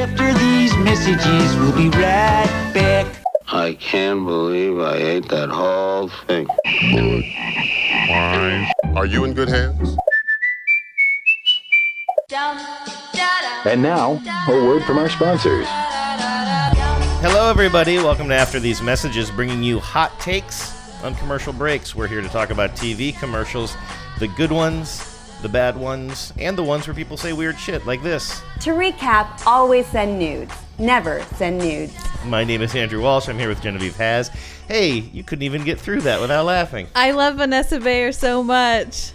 After these messages, we'll be right back. I can't believe I ate that whole thing. Are you in good hands? And now, a word from our sponsors. Hello, everybody. Welcome to After These Messages, bringing you hot takes on commercial breaks. We're here to talk about TV commercials, the good ones, the bad ones, and the ones where people say weird shit like this. To recap, always send nudes. Never send nudes. My name is Andrew Walsh. I'm here with Genevieve Has. Hey, you couldn't even get through that without laughing. I love Vanessa Bayer so much.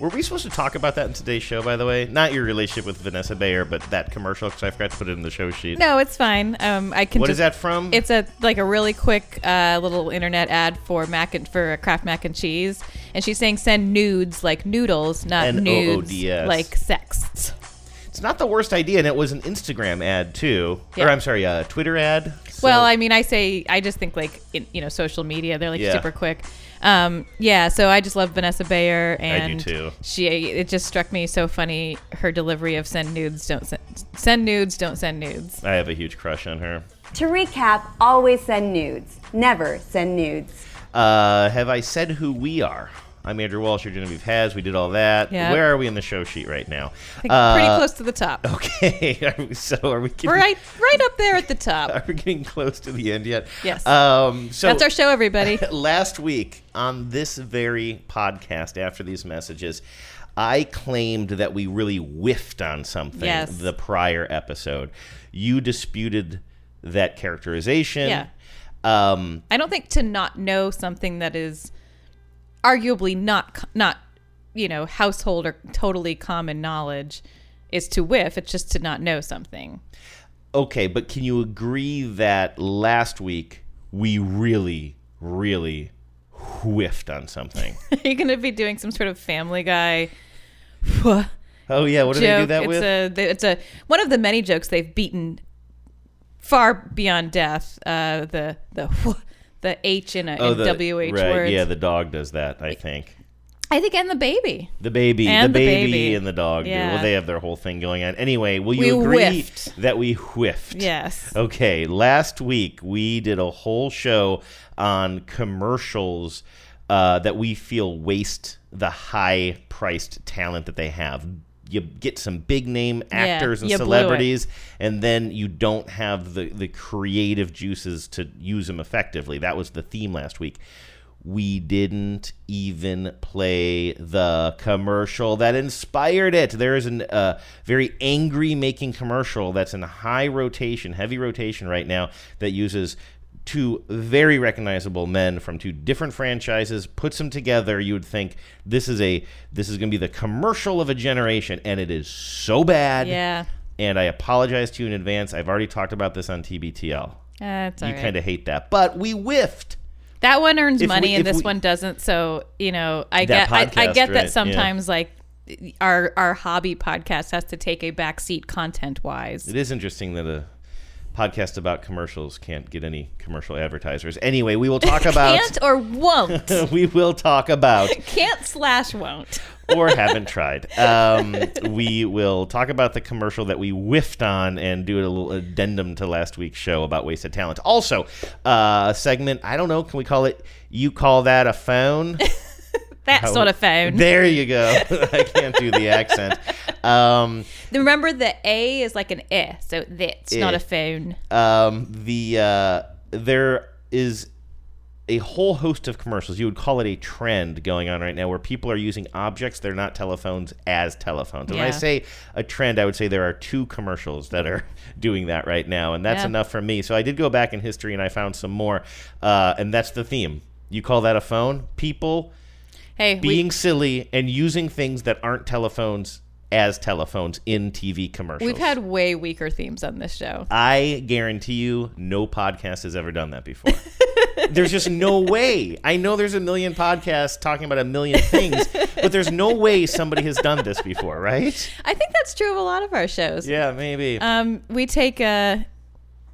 Were we supposed to talk about that in today's show, by the way? Not your relationship with Vanessa Bayer, but that commercial, because I forgot to put it in the show sheet. No, it's fine. Um, I can. What just, is that from? It's a like a really quick uh, little internet ad for mac and for Kraft mac and cheese, and she's saying send nudes like noodles, not nudes like sex. It's not the worst idea, and it was an Instagram ad, too. Or, I'm sorry, a Twitter ad. So- Well, I mean, I say I just think like in, you know social media, they're like Yeah. super quick. Um, yeah, so I just love Vanessa Bayer, do and too. she it just struck me so funny her delivery of send nudes, don't send send nudes, don't send nudes. I have a huge crush on her. To recap, always send nudes. Never send nudes. Uh, have I said who we are? I'm Andrew Walsh. You're Genevieve Has. We did all that. Yeah. Where are we in the show sheet right now? I think Uh, pretty close to the top. Okay. Are we- so are we getting, Right, right up there at the top. Are we getting close to the end yet? Yes. Um, so That's our show, everybody. last week on this very podcast, after these messages, I claimed that we really whiffed on something Yes. the prior episode. You disputed that characterization. Yeah. Um, I don't think to not know something that is arguably not not you know household or totally common knowledge is to whiff. It's just to not know something. okay, but can you agree that last week we really, really whiffed on something? Are you going to be doing some sort of Family Guy oh yeah, what did joke? they do that it's with? a it's a one of the many jokes they've beaten far beyond death. Uh, the the the H in a oh, in the WH right, words. yeah, the dog does that. I think I think and the baby. the baby, And the the baby, baby. and the dog. do. Yeah. Well, they have their whole thing going on. Anyway, will We you agree whiffed. that we whiffed? Yes. Okay, last week we did a whole show on commercials uh, that we feel waste the high priced talent that they have. You get some big name actors and blew it. celebrities, and then you don't have the, the creative juices to use them effectively. That was the theme last week. We didn't even play the commercial that inspired it. There is a uh, very angry making commercial that's in high rotation, heavy rotation right now, that uses two very recognizable men from two different franchises puts them together you would think this is a this is going to be the commercial of a generation and it is so bad Yeah. and i apologize to you in advance i've already talked about this on tbtl That's eh, you all right. kind of hate that but we whiffed That one earns If money we- and this we- one doesn't. So you know, I get I, I get right, that yeah. sometimes like our our hobby podcast has to take a backseat content wise. It is interesting that a podcast about commercials can't get any commercial advertisers. Anyway, we will talk about Can't or won't. we will talk about Can't slash won't. or haven't tried. Um, we will talk about the commercial that we whiffed on and do a little addendum to last week's show about wasted talent. Also, uh, a segment, I don't know, can we call it You Call That a Phone? That's How- not a phone. There you go. I can't do the accent. Um, Remember the A is like an eh, so that's not Eh. a phone. um, the uh, there is a whole host of commercials. You would call it a trend going on right now, where people are using objects they're not telephones as telephones. And When I say a trend, I would say there are two commercials that are doing that right now, and that's Yeah. enough for me. So I did go back in history and I found some more, uh, and that's the theme. You call that a phone? People Hey, being we, silly and using things that aren't telephones as telephones in TV commercials. we've had way weaker themes on this show. I guarantee you, no podcast has ever done that before. there's just no way. I know there's a million podcasts talking about a million things, but there's no way somebody has done this before, right? I think that's true of a lot of our shows. Yeah, maybe. Um, we take uh,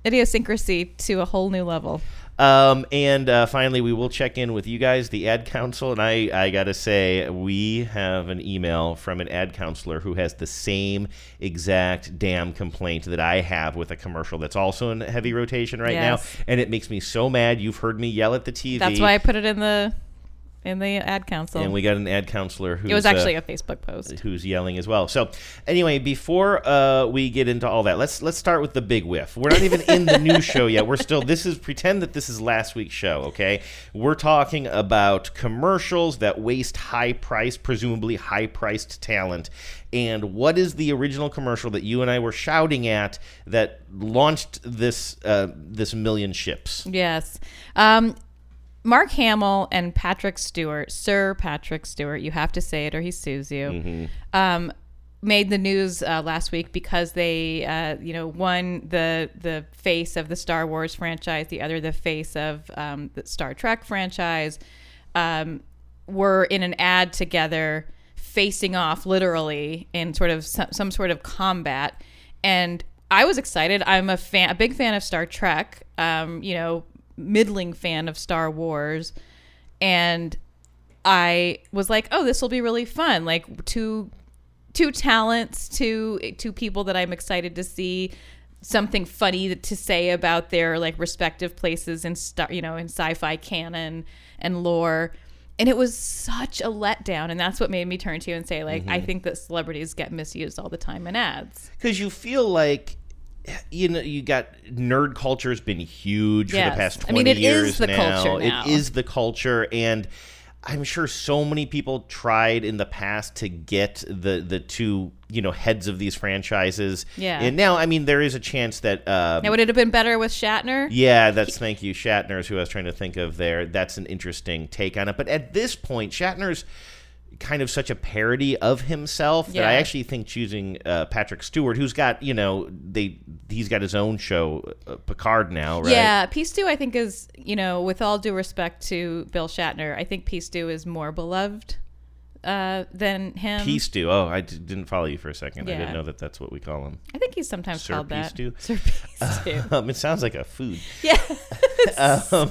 idiosyncrasy to a whole new level. Um, and uh, finally, we will check in with you guys, the ad council. And I, I got to say, we have an email from an ad counselor who has the same exact damn complaint that I have with a commercial that's also in heavy rotation right Yes. now. And it makes me so mad. You've heard me yell at the TV. That's why I put it in the in the ad council. And we got an ad counselor who it was actually a Facebook post. who's yelling as well. So anyway, before uh, we get into all that, let's let's start with the big whiff. We're not even in the new show yet. We're still this is pretend that this is last week's show, okay? We're talking about commercials that waste high price, presumably high priced talent. And what is the original commercial that you and I were shouting at that launched this uh, this million ships? Yes. Um, Mark Hamill and Patrick Stewart, Sir Patrick Stewart, you have to say it or he sues you, Mm-hmm. um, made the news uh, last week because they, uh, you know, one the the face of the Star Wars franchise, the other the face of um, the Star Trek franchise, um, were in an ad together, facing off literally in sort of some, some sort of combat, and I was excited. I'm a fan, a big fan of Star Trek. Um, you know, middling fan of Star Wars, and I was like, "Oh, this will be really fun!" Like two two talents, two two people that I'm excited to see something funny to say about their like respective places in star, you know, in sci-fi canon and lore. And it was such a letdown, and that's what made me turn to you and say, like, I mm-hmm. think that celebrities get misused all the time in ads. because you feel like you know you got nerd culture has been huge for the past I 20 mean, it years is the now. culture now. it is the culture and i'm sure so many people tried in the past to get the the two you know heads of these franchises Yeah. and now i mean there is a chance that um, Now, would it have been better with Shatner? yeah, that's thank you, Shatner's who I was trying to think of there. That's an interesting take on it. But at this point, Shatner's kind of such a parody of himself that I actually think choosing uh, Patrick Stewart, who's got you know they he's got his own show, uh, Picard now, right? Yeah, Peace Stew, I think, is, you know, with all due respect to Bill Shatner, I think Peace Stew is more beloved uh, than him. Peace Stew. Oh, I d- didn't follow you for a second. I Yeah. didn't know that that's what we call him. I think he's sometimes Sir called Peace that. Stew? Sir Peace Stew. Um, it sounds like a food. yeah. Um,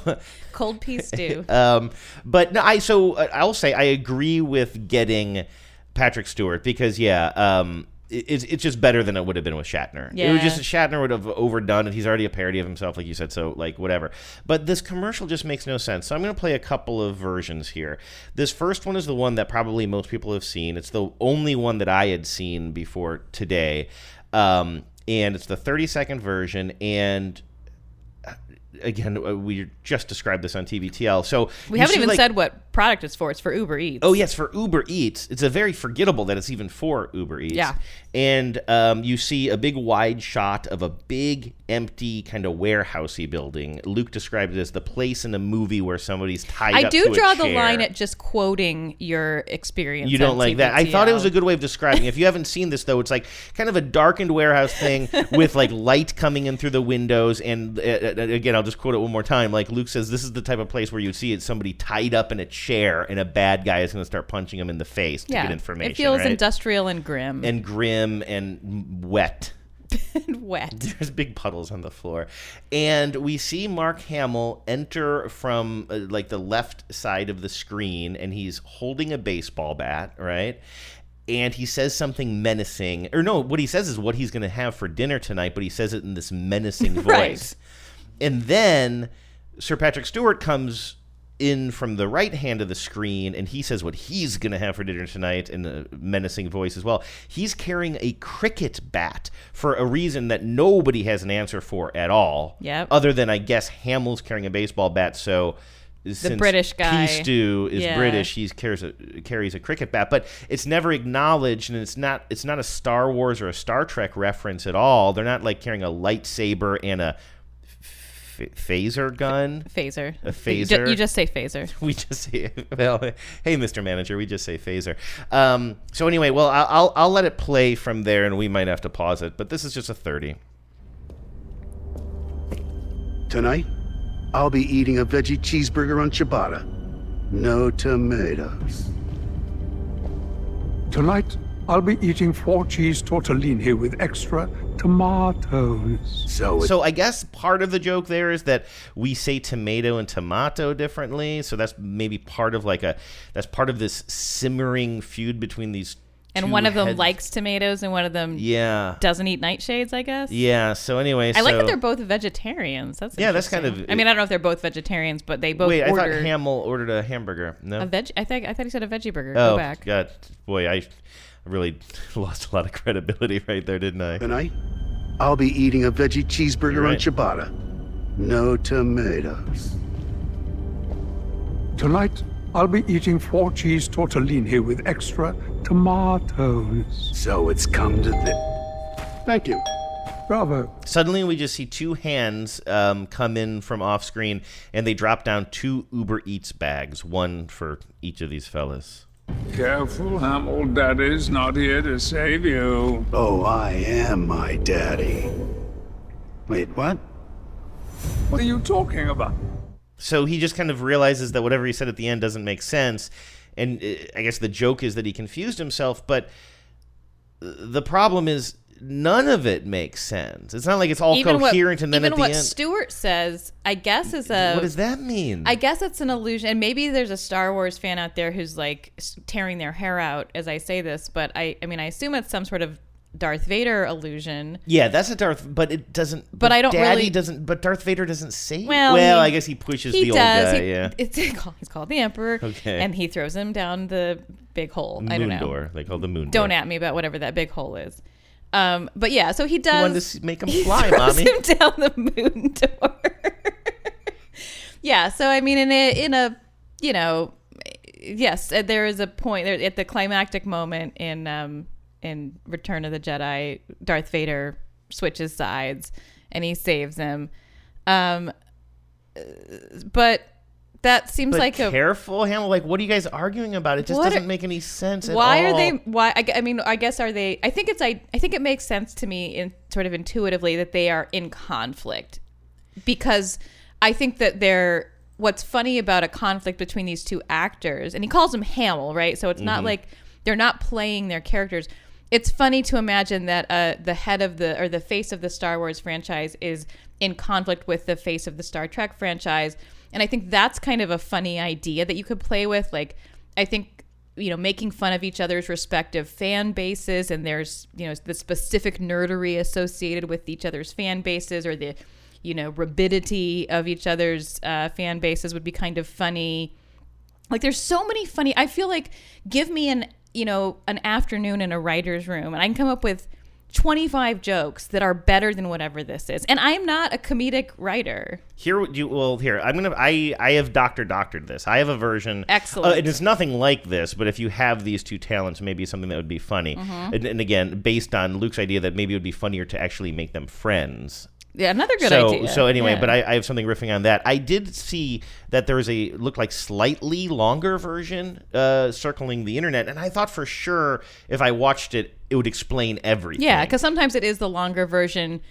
Cold Peace Stew. Um, but no, I so uh, I'll say I agree with getting Patrick Stewart because yeah, um, it's it's just better than it would have been with Shatner. Yeah. It was just Shatner would have overdone it. He's already a parody of himself, like you said. So like whatever. But this commercial just makes no sense. So I'm going to play a couple of versions here. This first one is the one that probably most people have seen. It's the only one that I had seen before today. Um, and it's the 30 second version and again, uh, we just described this on TBTL. So We haven't see, even like- said what product it's for. It's for Uber Eats. Oh yes, for Uber Eats. It's a very forgettable that it's even for Uber Eats. Yeah. And um, you see a big wide shot of a big empty kind of warehousey building. Luke described it as the place in a movie where somebody's tied I do draw the line at just quoting your experience. You don't on like that. I thought it was a good way of describing. it. If you haven't seen this though, it's like kind of a darkened warehouse thing with like light coming in through the windows. And uh, uh, again, I'll just quote it one more time. Like Luke says, this is the type of place where you see it somebody tied up in a chair, and a bad guy is going to start punching him in the face to get information. It feels right? industrial and grim and grim and wet. and wet. There's big puddles on the floor. And we see Mark Hamill enter from uh, like the left side of the screen and he's holding a baseball bat, right? And he says something menacing. Or no, what he says is what he's going to have for dinner tonight, but he says it in this menacing Right. voice. And then Sir Patrick Stewart comes in from the right hand of the screen and he says what he's going to have for dinner tonight in a menacing voice as well. He's carrying a cricket bat for a reason that nobody has an answer for at all. Yep. Other than, I guess, Hamill's carrying a baseball bat, so. The British guy. Stew is Yeah. British. He carries a carries a cricket bat, but it's never acknowledged, and it's not it's not a Star Wars or a Star Trek reference at all. They're not like carrying a lightsaber and a f- phaser gun. Phaser. A You phaser? ju- You just say phaser. We just say, well, hey, Mr. Manager, we just say phaser. Um, so anyway, well, I'll, I'll I'll let it play from there, and we might have to pause it, but this is just a thirty. Tonight, I'll be eating a veggie cheeseburger on ciabatta. No tomatoes. Tonight, I'll be eating four cheese tortellini with extra tomatoes. So So I guess part of the joke there is that we say tomato and tomato differently. So that's maybe part of like a that's part of this simmering feud between these. And one of them heads. likes tomatoes, and one of them Yeah. doesn't eat nightshades. I guess. Yeah. So anyway, I like that they're both vegetarians. That's Yeah, that's kind of- I mean, I don't know if they're both vegetarians, but they both Wait, I thought ordered Hamill ordered a hamburger. No. a veg. I think I thought he said a veggie burger. oh Go back. God, boy, I really lost a lot of credibility right there, didn't I? tonight, I'll be eating a veggie cheeseburger You're on right. ciabatta. No tomatoes. Tonight, I'll be eating four cheese tortellini with extra tomatoes. So it's come to this. Thank you. Bravo. Suddenly, we just see two hands um, come in from off screen, and they drop down two Uber Eats bags, one for each of these fellas. Careful, Hamill Daddy's not here to save you. Oh, I am my daddy. Wait, what? What are you talking about? So he just kind of realizes that whatever he said at the end doesn't make sense, and uh, I guess the joke is that he confused himself. But uh, the problem is none of it makes sense. It's not like it's all even coherent, what, and then even at the what end, Stewart says, I guess is a. what does that mean? I guess it's an illusion, and maybe there's a Star Wars fan out there who's like tearing their hair out as I say this, but I, I mean, I assume it's some sort of Darth Vader illusion. yeah, that's a Darth, but it doesn't. But I don't Daddy really- doesn't. But Darth Vader doesn't say. Well, well, he- I guess he pushes He the old guy. He- yeah, It's he's called the Emperor, Okay. and he throws him down the big hole. I don't know. door. They call the moon. Don't door. at me about whatever that big hole is. Um, but yeah, so he does. wanted to make him he fly, mommy. him down the moon door. yeah, so I mean, in a in a you know, yes, uh, there is a point there at the climactic moment in um in Return of the Jedi, Darth Vader switches sides and he saves him. Um, uh, but that seems But like a careful, Hamill. Like, what are you guys arguing about? It just doesn't are- make any sense. at why are they why I, I mean i guess are they i think it's I, I think it makes sense to me in sort of intuitively that they are in conflict because i think that they're what's funny about a conflict between these two actors and he calls him hamill right so it's not Mm-hmm. like they're not playing their characters it's funny to imagine that uh, the head of the or the face of the star wars franchise is in conflict with the face of the star trek franchise and i think that's kind of a funny idea that you could play with like i think you know making fun of each other's respective fan bases and there's you know the specific nerdery associated with each other's fan bases or the you know rabidity of each other's uh, fan bases would be kind of funny. Like there's so many funny i feel like give me an you know an afternoon in a writer's room and i can come up with 25 jokes that are better than whatever this is and i'm not a comedic writer Here, you well, here I'm gonna. I I have doctor doctored this. I have a version. Excellent. Uh, it's nothing like this, but if you have these two talents, maybe something that would be funny. Mm-hmm. And, and again, based on Luke's idea that maybe it would be funnier to actually make them friends. Yeah another good so, idea So anyway, Yeah. but I, I have something riffing on that. I did see that there was a looked like slightly longer version uh, circling the internet, and I thought for sure if I watched it, it would explain everything. Yeah, because sometimes it is the longer version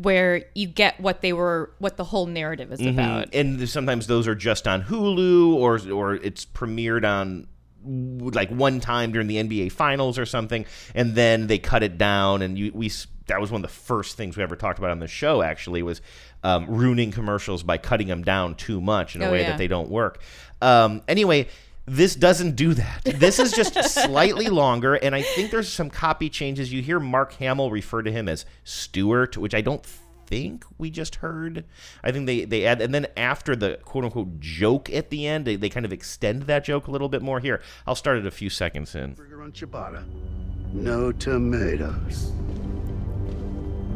where you get what they were, what the whole narrative is about. and sometimes those are just on Hulu or or it's premiered on like one time during the NBA finals or something and then they cut it down and you we that was one of the first things we ever talked about on the show actually was um, ruining commercials by cutting them down too much in a Oh, way yeah. that they don't work um, anyway this doesn't do that. This is just slightly longer, and I think there's some copy changes. You hear Mark Hamill refer to him as Stewart, which I don't think we just heard. I think they, they add, and then after the quote unquote joke at the end, they, they kind of extend that joke a little bit more. Here, I'll start it a few seconds in. Burger on ciabatta. No tomatoes.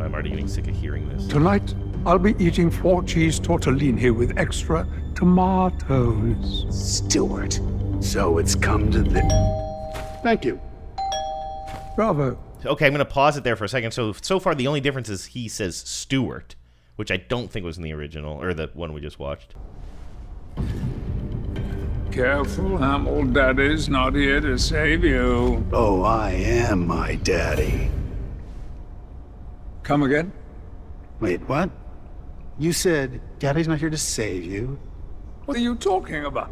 I'm already getting sick of hearing this. Tonight, I'll be eating four cheese tortellini here with extra tomatoes. Stewart. So it's come to this. Thank you. Bravo. Okay, I'm going to pause it there for a second. So, so far, the only difference is he says Stewart, which I don't think was in the original or the one we just watched. Careful, Hamill Daddy's not here to save you. Oh, I am my daddy. Come again? Wait, what? You said daddy's not here to save you? What are you talking about?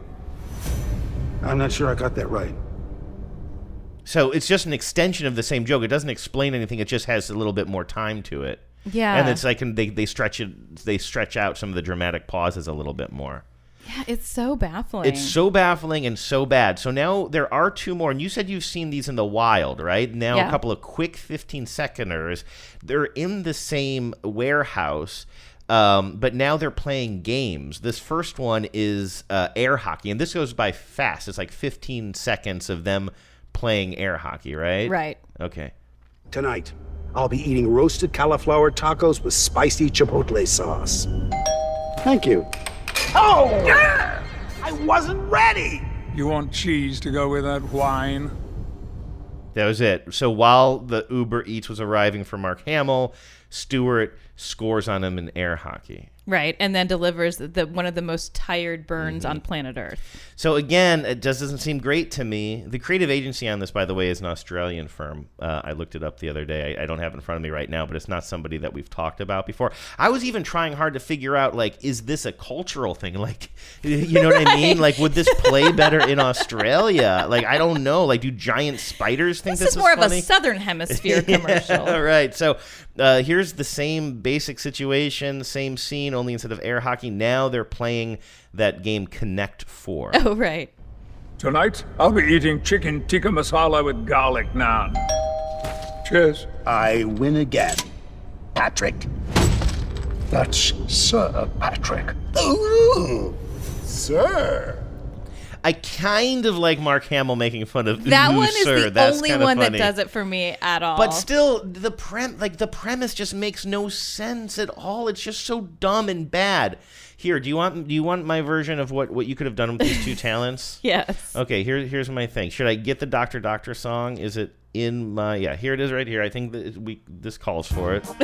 I'm not sure I got that right. So it's just an extension of the same joke. It doesn't explain anything. It just has a little bit more time to it. Yeah. And it's like they they stretch it they stretch out some of the dramatic pauses a little bit more. Yeah, it's so baffling. It's so baffling and so bad. So now there are two more, and you said you've seen these in the wild, right? Now Yeah. a couple of quick 15 seconders. They're in the same warehouse. Um, but now they're playing games. This first one is uh, air hockey, and this goes by fast. It's like 15 seconds of them playing air hockey, right? Right. Okay. Tonight, I'll be eating roasted cauliflower tacos with spicy chipotle sauce. Thank you. Oh! Yeah! I wasn't ready! You want cheese to go with that wine? That was it. So while the Uber Eats was arriving for Mark Hamill, Stewart scores on him in air hockey. Right, and then delivers the, one of the most tired burns Mm-hmm. on planet Earth. So again, it just doesn't seem great to me. The creative agency on this, by the way, is an Australian firm. Uh, I looked it up the other day. I, I don't have it in front of me right now, but it's not somebody that we've talked about before. I was even trying hard to figure out, like, is this a cultural thing? Like, you know what I mean? Like, would this play better in Australia? Like, I don't know. Like, do giant spiders think This, this, is more funny? of a Southern Hemisphere commercial. Yeah, right. So uh, here's the same basic situation, same scene, only instead of air hockey, now they're playing that game Connect Four. Oh, right. Tonight, I'll be eating chicken tikka masala with garlic naan. Cheers. I win again. Patrick. That's Sir Patrick. Ooh, sir. I kind of like Mark Hamill making fun of That Ooh, one is sir. the That's only kinda one funny. that does it for me at all. But still, the prem like the premise just makes no sense at all. It's just so dumb and bad. Here, do you want do you want my version of what, what you could have done with these two talents? Yes. Okay, here here's my thing. Should I get the Doctor Doctor song? Is it in my yeah? Here it is right here. I think that we this calls for it.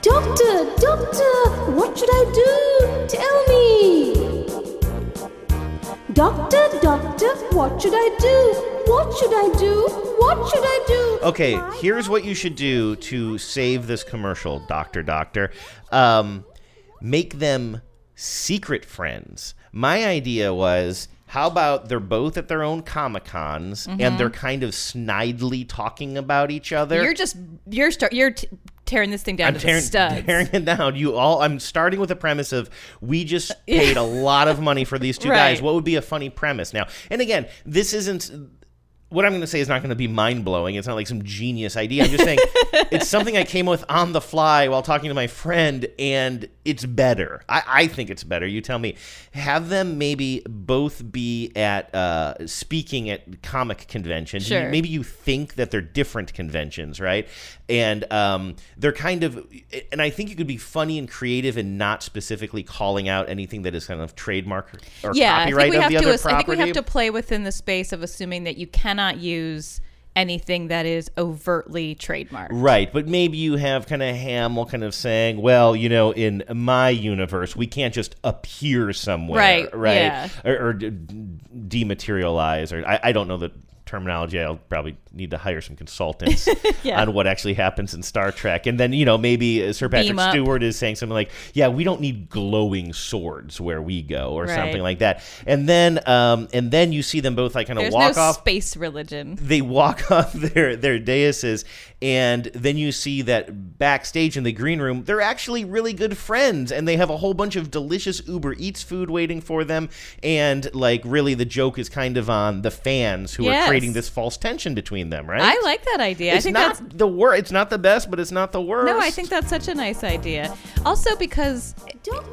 Doctor, doctor, what should I do? Tell me. Doctor, doctor, what should I do? What should I do? What should I do? Okay, here's what you should do to save this commercial, Doctor Doctor. Um, make them secret friends. My idea was. How about they're both at their own comic cons Mhm. and they're kind of snidely talking about each other? You're just you're start you're t- tearing this thing down I'm to tearing, tearing it down. You all. I'm starting with the premise of we just paid a lot of money for these two guys. What would be a funny premise now? And again, this isn't. What I'm going to say is not going to be mind blowing. It's not like some genius idea. I'm just saying it's something I came with on the fly while talking to my friend, and it's better. I, I think it's better. You tell me. Have them maybe both be at uh, speaking at comic conventions. Sure. Maybe you think that they're different conventions, right? And um, they're kind of, and I think you could be funny and creative and not specifically calling out anything that is kind of trademark or yeah, I copyright think we of have the to. other ass- I think we have to play within the space of assuming that you cannot use anything that is overtly trademarked. Right, but maybe you have kind of Hamill kind of saying, well, you know, in my universe, we can't just appear somewhere, Right, right, yeah. or, or dematerialize, or I, I don't know the terminology. I'll probably need to hire some consultants Yeah. on what actually happens in Star Trek, and then you know maybe uh, Sir Patrick Stewart is saying something like, "Yeah, we don't need glowing swords where we go," or Right. something like that, and then um, and then you see them both like kind of There's walk no off space religion. they walk off their their daises and then you see that backstage in the green room they're actually really good friends and they have a whole bunch of delicious uber eats food waiting for them and like really the joke is kind of on the fans who Yes. are creating this false tension between them right I like that idea. it's I think not that's the worst it's not the best but it's not the worst No, I think that's such a nice idea. Also, because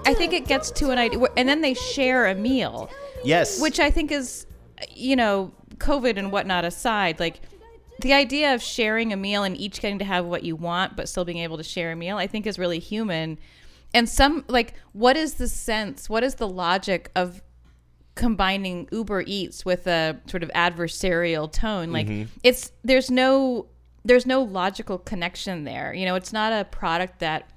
I think it gets to an idea, and then they share a meal. Yes. Which I think is, you know, COVID and whatnot aside, like the idea of sharing a meal and each getting to have what you want, but still being able to share a meal, I think is really human. And some, like, what is the sense, what is the logic of combining Uber Eats with a sort of adversarial tone? Like, Mhm. it's, there's no, there's no logical connection there. You know, it's not a product that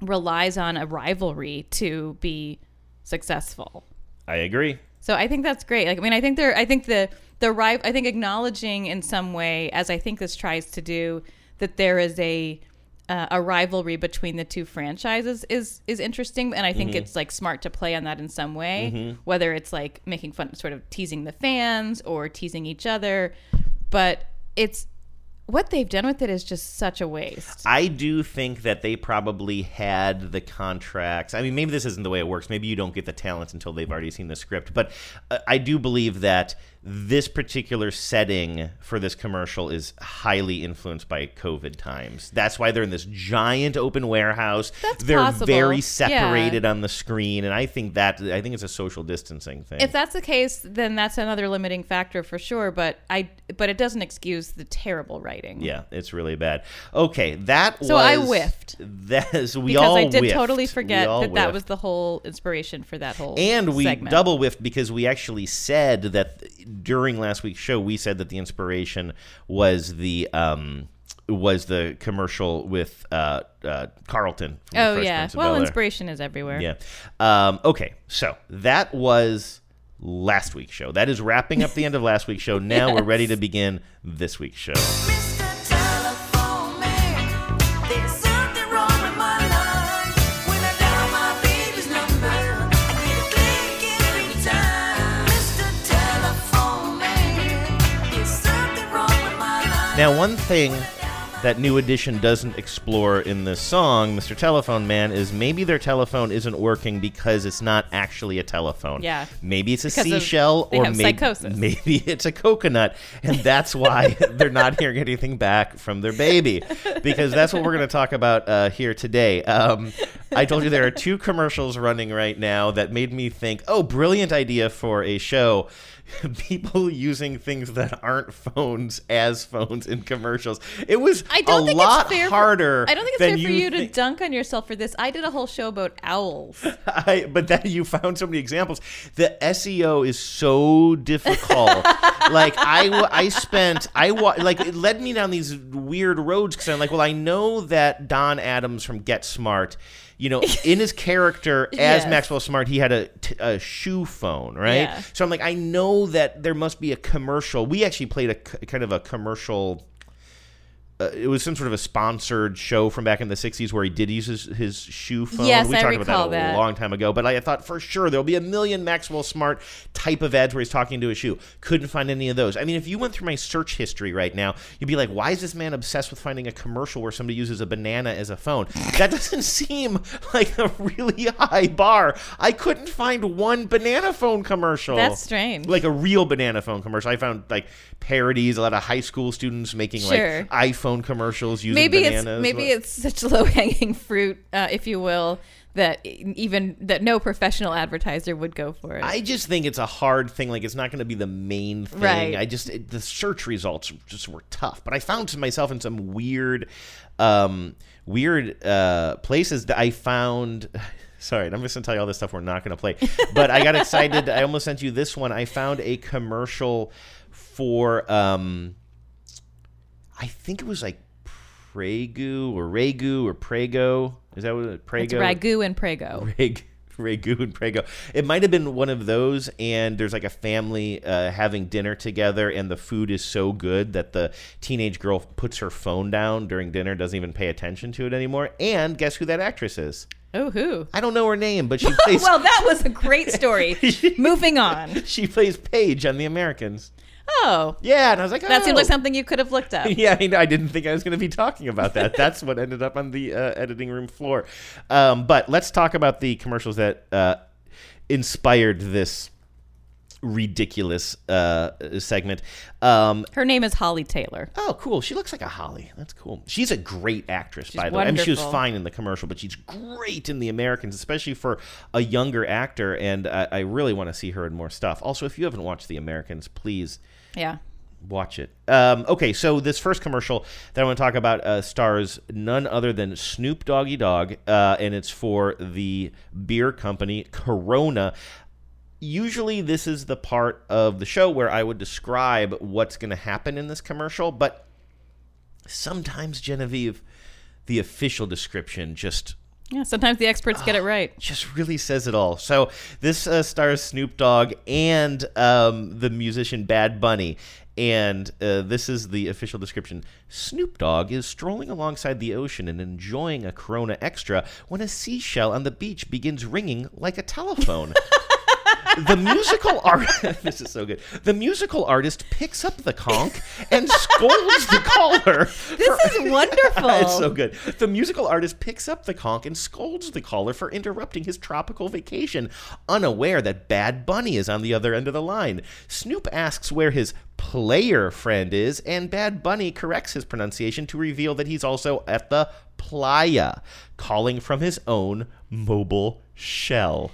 relies on a rivalry to be successful. i agree So I think that's great. Like I mean, I think there I think the the ri- I think acknowledging in some way as I think this tries to do that there is a uh, a rivalry between the two franchises is is interesting, and I think Mhm. it's like smart to play on that in some way, Mhm. whether it's like making fun, sort of teasing the fans or teasing each other, but it's what they've done with it is just such a waste. I do think that they probably had the contracts. I mean, maybe this isn't the way it works. Maybe you don't get the talent until they've already seen the script. But uh, I do believe that this particular setting for this commercial is highly influenced by COVID times. That's why they're in this giant open warehouse. That's they're possible. very Yeah. separated on the screen, and I think that I think it's a social distancing thing. If that's the case, then that's another limiting factor for sure. But I, but it doesn't excuse the terrible writing. yeah, it's really bad. Okay, that So was I whiffed. That is we because all I did whiffed. totally forget that that was the whole inspiration for that whole And we segment. double whiffed because we actually said that during last week's show, we said that the inspiration was the um, was the commercial with uh, uh, Carlton. Oh yeah. Well, inspiration is everywhere. Yeah. Um, okay, so that was last week's show. That is wrapping up the end of last week's show. Now we're ready to begin this week's show. Now, one thing that New Edition doesn't explore in this song, Mr. Telephone Man, is maybe their telephone isn't working because it's not actually a telephone. Yeah. Maybe it's a Because of- seashell they or maybe, maybe it's a coconut, and that's why they're not hearing anything back from their baby. Because that's what we're going to talk about uh, here today. Um, I told you there are two commercials running right now that made me think, oh, brilliant idea for a show. People using things that aren't phones as phones in commercials. It was I don't a think lot it's fair harder. For, I don't think it's fair for you think- to dunk on yourself for this. I did a whole show about owls. I, but then you found so many examples. The SEO is so difficult. like I, I spent, I wa- like it led me down these weird roads because I'm like, well, I know that Don Adams from Get Smart, you know, in his character as Yes. Maxwell Smart, he had a, t- a shoe phone, right? Yeah. So I'm like, I know that there must be a commercial. We actually played a c- kind of a commercial uh, it was some sort of a sponsored show from back in the 60s where he did use his, his shoe phone. Yes, we I talked recall about that, that. a long time ago, but I thought for sure there'll be a million Maxwell Smart type of ads where he's talking to a shoe. Couldn't find any of those. I mean, if you went through my search history right now, you'd be like, why is this man obsessed with finding a commercial where somebody uses a banana as a phone? That doesn't seem like a really high bar. I couldn't find one banana phone commercial. That's strange. Like a real banana phone commercial. I found like parodies, a lot of high school students making Sure. like iPhone commercials using maybe bananas. it's maybe it's such low hanging fruit, uh, if you will, that even that no professional advertiser would go for it. I just think it's a hard thing. Like it's not going to be the main thing. Right. I just it, the search results just were tough. But I found to myself in some weird, um, weird uh, places that I found. Sorry, I'm just gonna tell you all this stuff we're not gonna play. But I got excited. I almost sent you this one. I found a commercial for. Um, I think it was like Prego or Regu or Prego. Is that what it? Prego? it's ragu and prego. Reg, Ragu and Prego. It might have been one of those, and there's like a family uh, having dinner together, and the food is so good that the teenage girl puts her phone down during dinner, doesn't even pay attention to it anymore. And guess who that actress is? Oh, who? I don't know her name, but she plays. well, that was a great story. Moving on. she plays Paige on The Americans. Oh, Yeah, and I was like, that seems oh. like something you could have looked up. yeah, I, I didn't think I was going to be talking about that. That's what ended up on the uh, editing room floor. Um, but let's talk about the commercials that uh, inspired this ridiculous uh, segment. Um, Her name is Holly Taylor. oh, cool. She looks like a Holly. That's cool. She's a great actress, by the way. I mean, she was fine in the commercial, but she's great in The Americans, especially for a younger actor. And I, I really want to see her in more stuff. Also, if you haven't watched The Americans, please Yeah. watch it. Um, okay, so this first commercial that I want to talk about uh, stars none other than Snoop Doggy Dogg, uh, and it's for the beer company Corona. Usually, this is the part of the show where I would describe what's going to happen in this commercial, but sometimes, Genevieve, the official description just Yeah, sometimes the experts get it right. just really says it all. So this uh, stars Snoop Dogg and um, the musician Bad Bunny. And uh, this is the official description. Snoop Dogg is strolling alongside the ocean and enjoying a Corona Extra when a seashell on the beach begins ringing like a telephone. the musical art this is so good. The musical artist picks up the conch and scolds the caller. This is wonderful. it's so good. The musical artist picks up the conch and scolds the caller for interrupting his tropical vacation, unaware that Bad Bunny is on the other end of the line. Snoop asks where his player friend is, and Bad Bunny corrects his pronunciation to reveal that he's also at the playa, calling from his own mobile shell.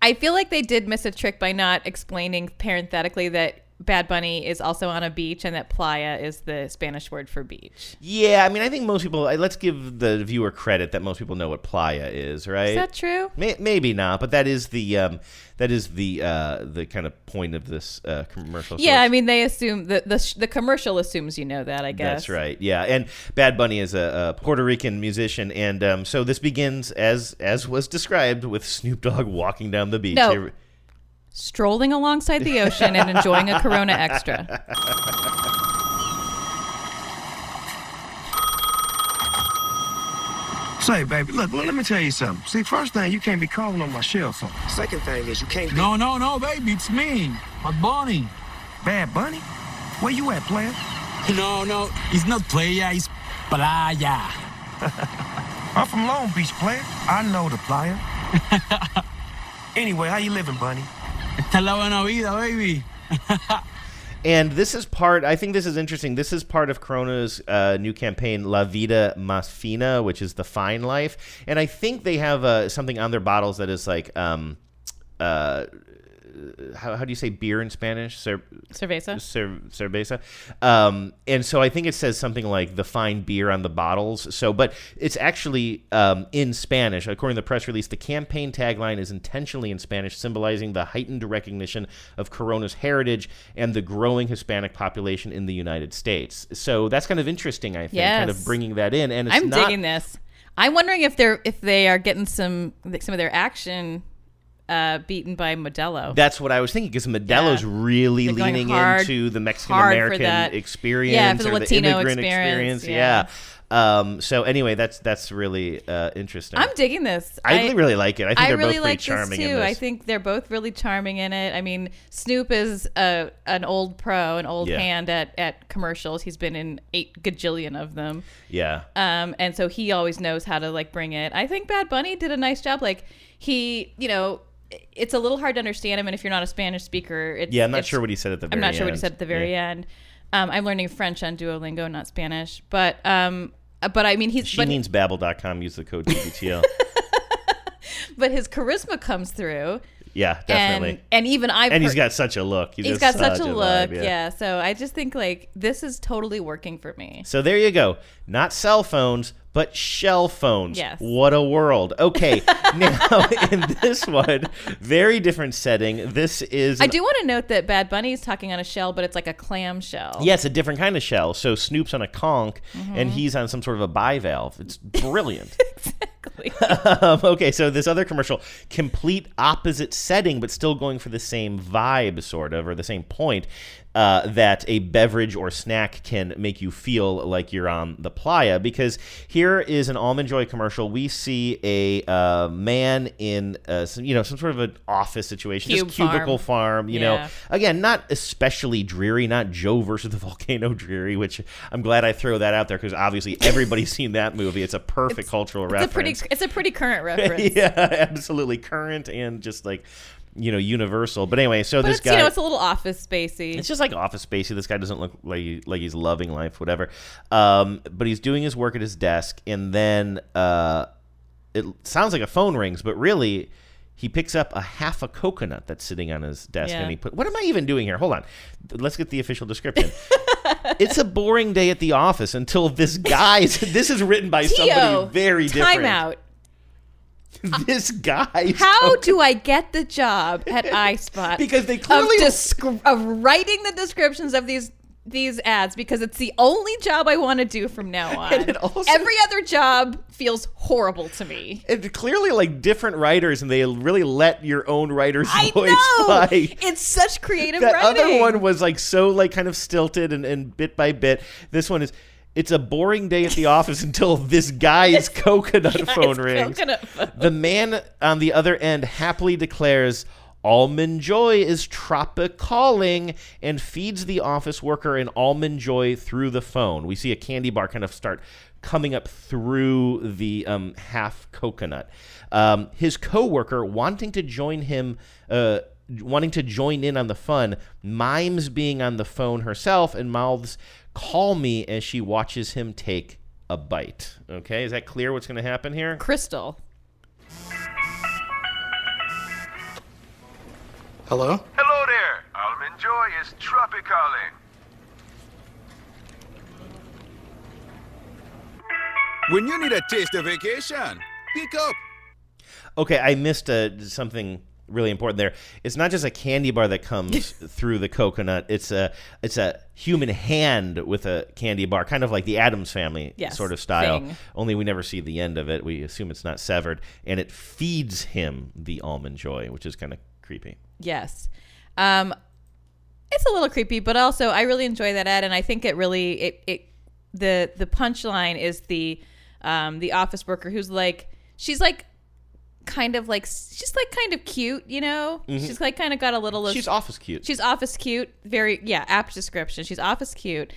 I feel like they did miss a trick by not explaining parenthetically that Bad Bunny is also on a beach and that playa is the Spanish word for beach. Yeah, I mean, I think most people. Let's give the viewer credit that most people know what playa is, right? Is that true? May, maybe not, but that is the um, that is the uh, the kind of point of this uh, commercial. Yeah, I mean, they assume the the, the commercial assumes you know that. I guess that's right. Yeah, and Bad Bunny is a, a Puerto Rican musician, and um, so this begins as as was described with Snoop Dogg walking down the beach. No. Here- strolling alongside the ocean and enjoying a Corona Extra. Say, baby, look, let me tell you something. See, first thing, you can't be calling on my shell phone. Second thing is, you can't be. No, no, no, baby, it's me, my bunny. Bad Bunny? Where you at, player? No, no, it's not playa, it's playa. I'm from Long Beach, player. I know the playa. anyway, how you living, Bunny? Esta es la buena vida, baby. And this is part. I think this is interesting. This is part of Corona's uh, new campaign, La Vida Más Fina, which is the fine life. And I think they have uh, something on their bottles that is like, um, uh, how, how do you say beer in Spanish? Cer- Cerveza. Cer- cerveza. Um, and so I think it says something like the fine beer on the bottles. So, but it's actually um, in Spanish. According to the press release, the campaign tagline is intentionally in Spanish, symbolizing the heightened recognition of Corona's heritage and the growing Hispanic population in the United States. So that's kind of interesting, I think, kind of bringing that in. And it's I'm not, digging this. I'm wondering if they're if they are getting some some of their action uh, beaten by Modelo. That's what I was thinking because Modelo's really They're leaning hard- into the Mexican American experience, Yeah, for the or Latino immigrant experience, Yeah. yeah. Um, so anyway, that's that's really uh, interesting. I'm digging this. I, really like it. I think they're really both like charming this too. in this. I think they're both really charming in it. I mean, Snoop is a an old pro, an old Yeah. hand at at commercials. He's been in eight gajillion of them. yeah. Um, and so he always knows how to like bring it. I think Bad Bunny did a nice job. Like he, you know, it's a little hard to understand him, and if you're not a Spanish speaker, it's, Yeah, I'm not sure what he said at the very end. I'm not sure what he said at the very Yeah. end. Um, I'm learning French on Duolingo, not Spanish, but um, but I mean he's She but, means babbel.com. Use the code TBTL. but his charisma comes through. yeah, definitely. And, and even I've and he's got such a look. He's, he's got such a vibe, look, yeah. yeah. So I just think like this is totally working for me. So there you go. Not cell phones, but shell phones. Yes. What a world. Okay. now, in this one, very different setting. This is. I do want to note that Bad Bunny is talking on a shell, but it's like a clam shell. Yeah, it's a different kind of shell. So Snoop's on a conch, Mm-hmm. and he's on some sort of a bivalve. It's brilliant. um, okay, so this other commercial, complete opposite setting, but still going for the same vibe, sort of, or the same point. Uh, that a beverage or snack can make you feel like you're on the playa. Because here is an almond joy commercial. We see a uh, man in uh, some, you know, some sort of an office situation, Cube just cubicle farm. farm. You Yeah. know, again, not especially dreary, not Joe versus the volcano dreary, which I'm glad I throw that out there because obviously everybody's seen that movie. It's a perfect cultural It's a reference. pretty it's a pretty current reference. yeah, absolutely current and just like you know universal. But anyway, so But this it's guy. you know it's a little office spacey. It's just like Office Spacey. This guy doesn't look like he, like he's loving life, whatever. Um, but he's doing his work at his desk, and then uh, it sounds like a phone rings, but really. He picks up a half a coconut that's sitting on his desk, Yeah. and he put. What am I even doing here? Hold on, let's get the official description. it's a boring day at the office until this guy's. This is written by Tio, somebody very different. Time out. This guy. How do I get the job at iSpot? Because they of, clearly- descri- of writing the descriptions of these these ads because it's the only job I want to do from now on. And it also- Every other job feels horrible to me. It's clearly, like different writers, and they really let your own writer's I voice know. fly. It's such creative that writing. other one was like so like kind of stilted and, and bit by bit. This one is it's a boring day at the office until this guy's coconut Guy's phone rings. coconut phone. The man on the other end happily declares almond joy is tropicalling and feeds the office worker an almond joy through the phone. We see a candy bar kind of start coming up through the um, half coconut. Um, his coworker wanting to join him. Uh, wanting to join in on the fun, mimes being on the phone herself and mouths, call me as she watches him take a bite. Okay, is that clear what's going to happen here? Crystal. Hello? Hello there. Almond Joy is tropicaling. When you need a taste of vacation, pick up. Okay, I missed uh, something really important there. It's not just a candy bar that comes through the coconut. It's a it's a human hand with a candy bar, kind of like the Addams family Yes, sort of style. thing. Only we never see the end of it. We assume it's not severed, and it feeds him the almond joy, which is kind of creepy. Yes. Um, it's a little creepy, but also I really enjoy that ad, and I think it really it it the the punchline is the um the office worker who's like she's like kind of like she's like kind of cute, you know. Mhm. She's like kind of got a little. of- She's office cute. She's office cute. Very yeah, apt description. She's office cute,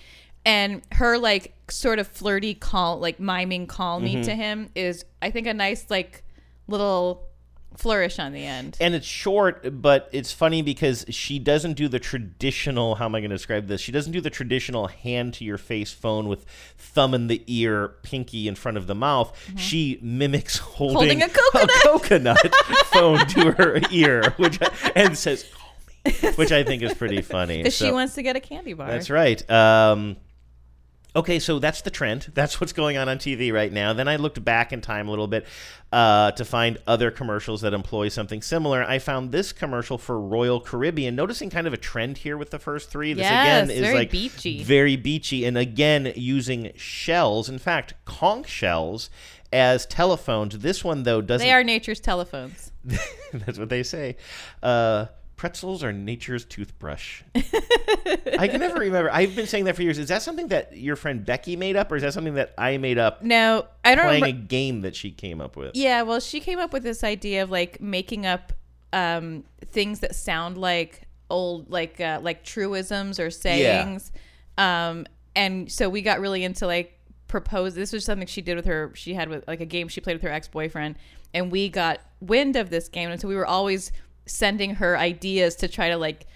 and her like sort of flirty call, like miming call me Mhm. to him is I think a nice like little flourish on the end. And it's short, but it's funny because she doesn't do the traditional. How am I going to describe this? She doesn't do the traditional hand to your face phone with thumb in the ear, pinky in front of the mouth. She mimics holding, Mm-hmm. Holding a coconut. coconut phone to her ear, which and says "Call me," which I think is pretty funny. Because she wants to get a candy bar. that's right. Um, okay, so that's the trend. That's what's going on on TV right now. Then I looked back in time a little bit uh, to find other commercials that employ something similar. I found this commercial for Royal Caribbean. Noticing kind of a trend here with the first three. This Yes, again is very like beachy. very beachy, and again using shells. In fact, conch shells as telephones. This one though doesn't. They are nature's telephones. That's what they say. Uh, pretzels are nature's toothbrush. I can never remember. I've been saying that for years. Is that something that your friend Becky made up, or is that something that I made up? No, I don't Playing remember- a game that she came up with. Yeah, well, she came up with this idea of like making up um, things that sound like old, like uh, like truisms or sayings. Um, and so we got really into like propose. This was something she did with her. She had with like a game she played with her ex boyfriend, and we got wind of this game, and so we were always sending her ideas to try to like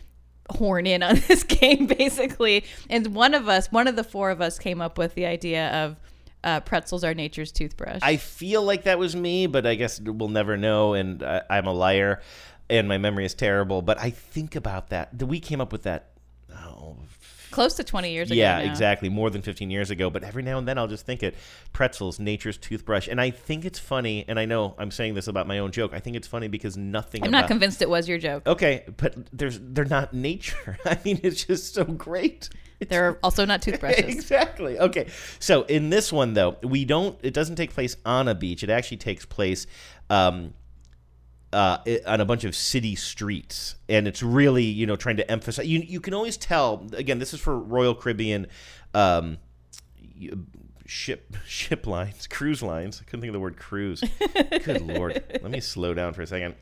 horn in on this game basically and one of us one of the four of us came up with the idea of uh, pretzels are nature's toothbrush I feel like that was me, but I guess we'll never know. And I, I'm a liar, and my memory is terrible. But I think about that. We came up with that. Oh, close to 20 years ago yeah, now. exactly. More than 15 years ago. But every now and then I'll just think it pretzels, nature's toothbrush. And I think it's funny. And I know I'm saying this about my own joke. I think it's funny because nothing i'm about, not convinced it was your joke Okay, but there's they're not nature. I mean, it's just so great. they're also not toothbrushes exactly. Okay. So in this one though, we don't. It doesn't take place on a beach. It actually takes place. Um, uh, it- on a bunch of city streets, and it's really you know trying to emphasize. You you can always tell. Again, this is for Royal Caribbean um, ship ship lines, cruise lines. I couldn't think of the word cruise. Good lord. Let me slow down for a second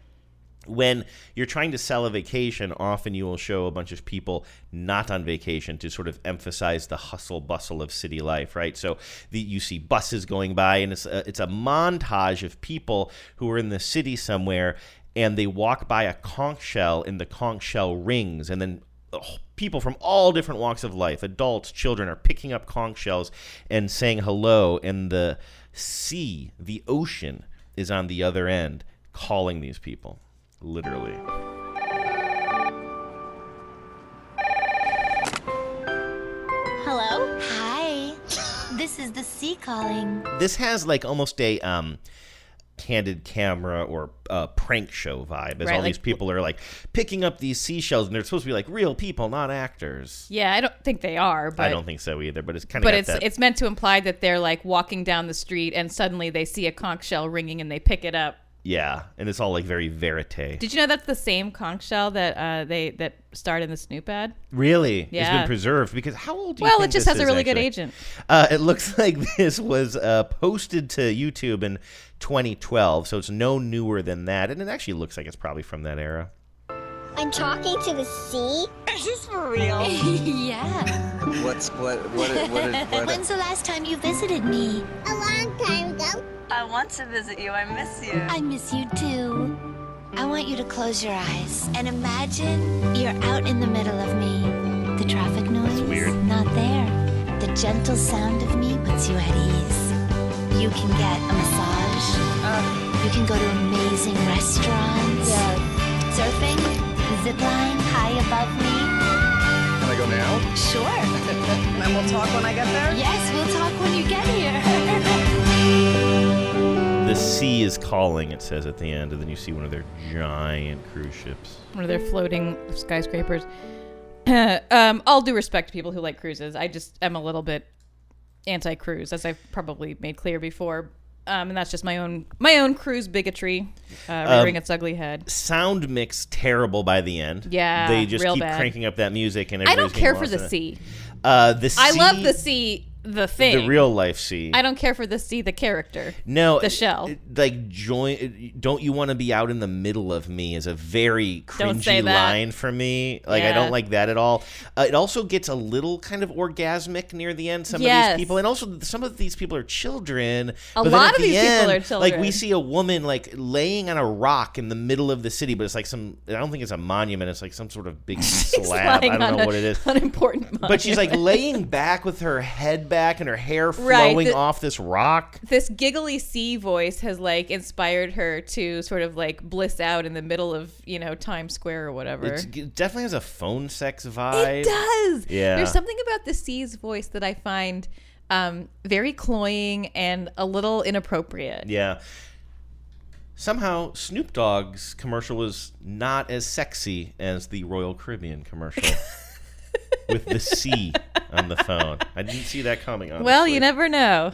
when you're trying to sell a vacation, often you will show a bunch of people not on vacation to sort of emphasize the hustle bustle of city life, right? So the, you see buses going by, and it's a, it's a montage of people who are in the city somewhere, and they walk by a conch shell, and the conch shell rings, and then oh, people from all different walks of life, adults, children, are picking up conch shells and saying hello, and the sea, the ocean, is on the other end calling these people literally. Hello? Hi. This is the sea calling. This has like almost a um candid camera or uh, prank show vibe as Right, all like- these people are like picking up these seashells and they're supposed to be like real people not actors Yeah, I don't think they are, but i don't think so either but it's kind of but it's that, it's meant to imply that they're like walking down the street and suddenly they see a conch shell ringing and they pick it up. Yeah and it's all like very verite Did you know that's the same conch shell that uh, they that starred in the Snoop ad? really Yeah. It's been preserved because how old do you Well, it just this has a is, really good agent. Uh, it looks like this was uh, posted to YouTube in 2012, so it's no newer than that, and it actually looks like it's probably from that era. I'm talking to the sea? Is this for real? yeah. What's what what what, what, what When's the last time you visited me? A long time ago. I want to visit you. I miss you. I miss you too. I want you to close your eyes and imagine you're out in the middle of me. The traffic noise weird. not there. The gentle sound of me puts you at ease. You can get a massage. Oh. you can go to amazing restaurants. Yeah. Surfing, zipline high above me. Can I go now? Sure. and we'll talk when I get there. Yes, we'll talk when you get here. The sea is calling, it says at the end, and then you see one of their giant cruise ships. One of their floating skyscrapers. um, all due respect to people who like cruises. I just am a little bit anti-cruise, as I've probably made clear before. Um, and that's just my own my own cruise bigotry uh, rearing Um, its ugly head. Sound mix terrible by the end. Yeah, they just keep bad. cranking up that music, and I don't care for the sea. Uh, the sea, I love the sea, the thing. the real life sea. I don't care for the sea, the character. No, the shell. like join. Don't you want to be out in the middle of me? Is a very cringy line for me. Like I don't like that at all. Uh, it also gets a little kind of orgasmic near the end. Some of these people, and also some of these people are children. A lot of the these people end, are Like we see a woman like laying on a rock in the middle of the city, but it's like some. I don't think it's a monument. It's like some sort of big slab. I don't know a- what it is. An important But she's like laying back with her head back and her hair Right, flowing the- off this rock. this giggly sea voice has like inspired her to sort of like bliss out in the middle of you know Times Square or whatever. It's, it definitely has a phone sex vibe. It does. Yeah. There's something about the sea's voice that I find um, very cloying and a little inappropriate. Yeah. Somehow, Snoop Dogg's commercial was not as sexy as the Royal Caribbean commercial with the sea on the phone. I didn't see that coming. Honestly. Well, you never know.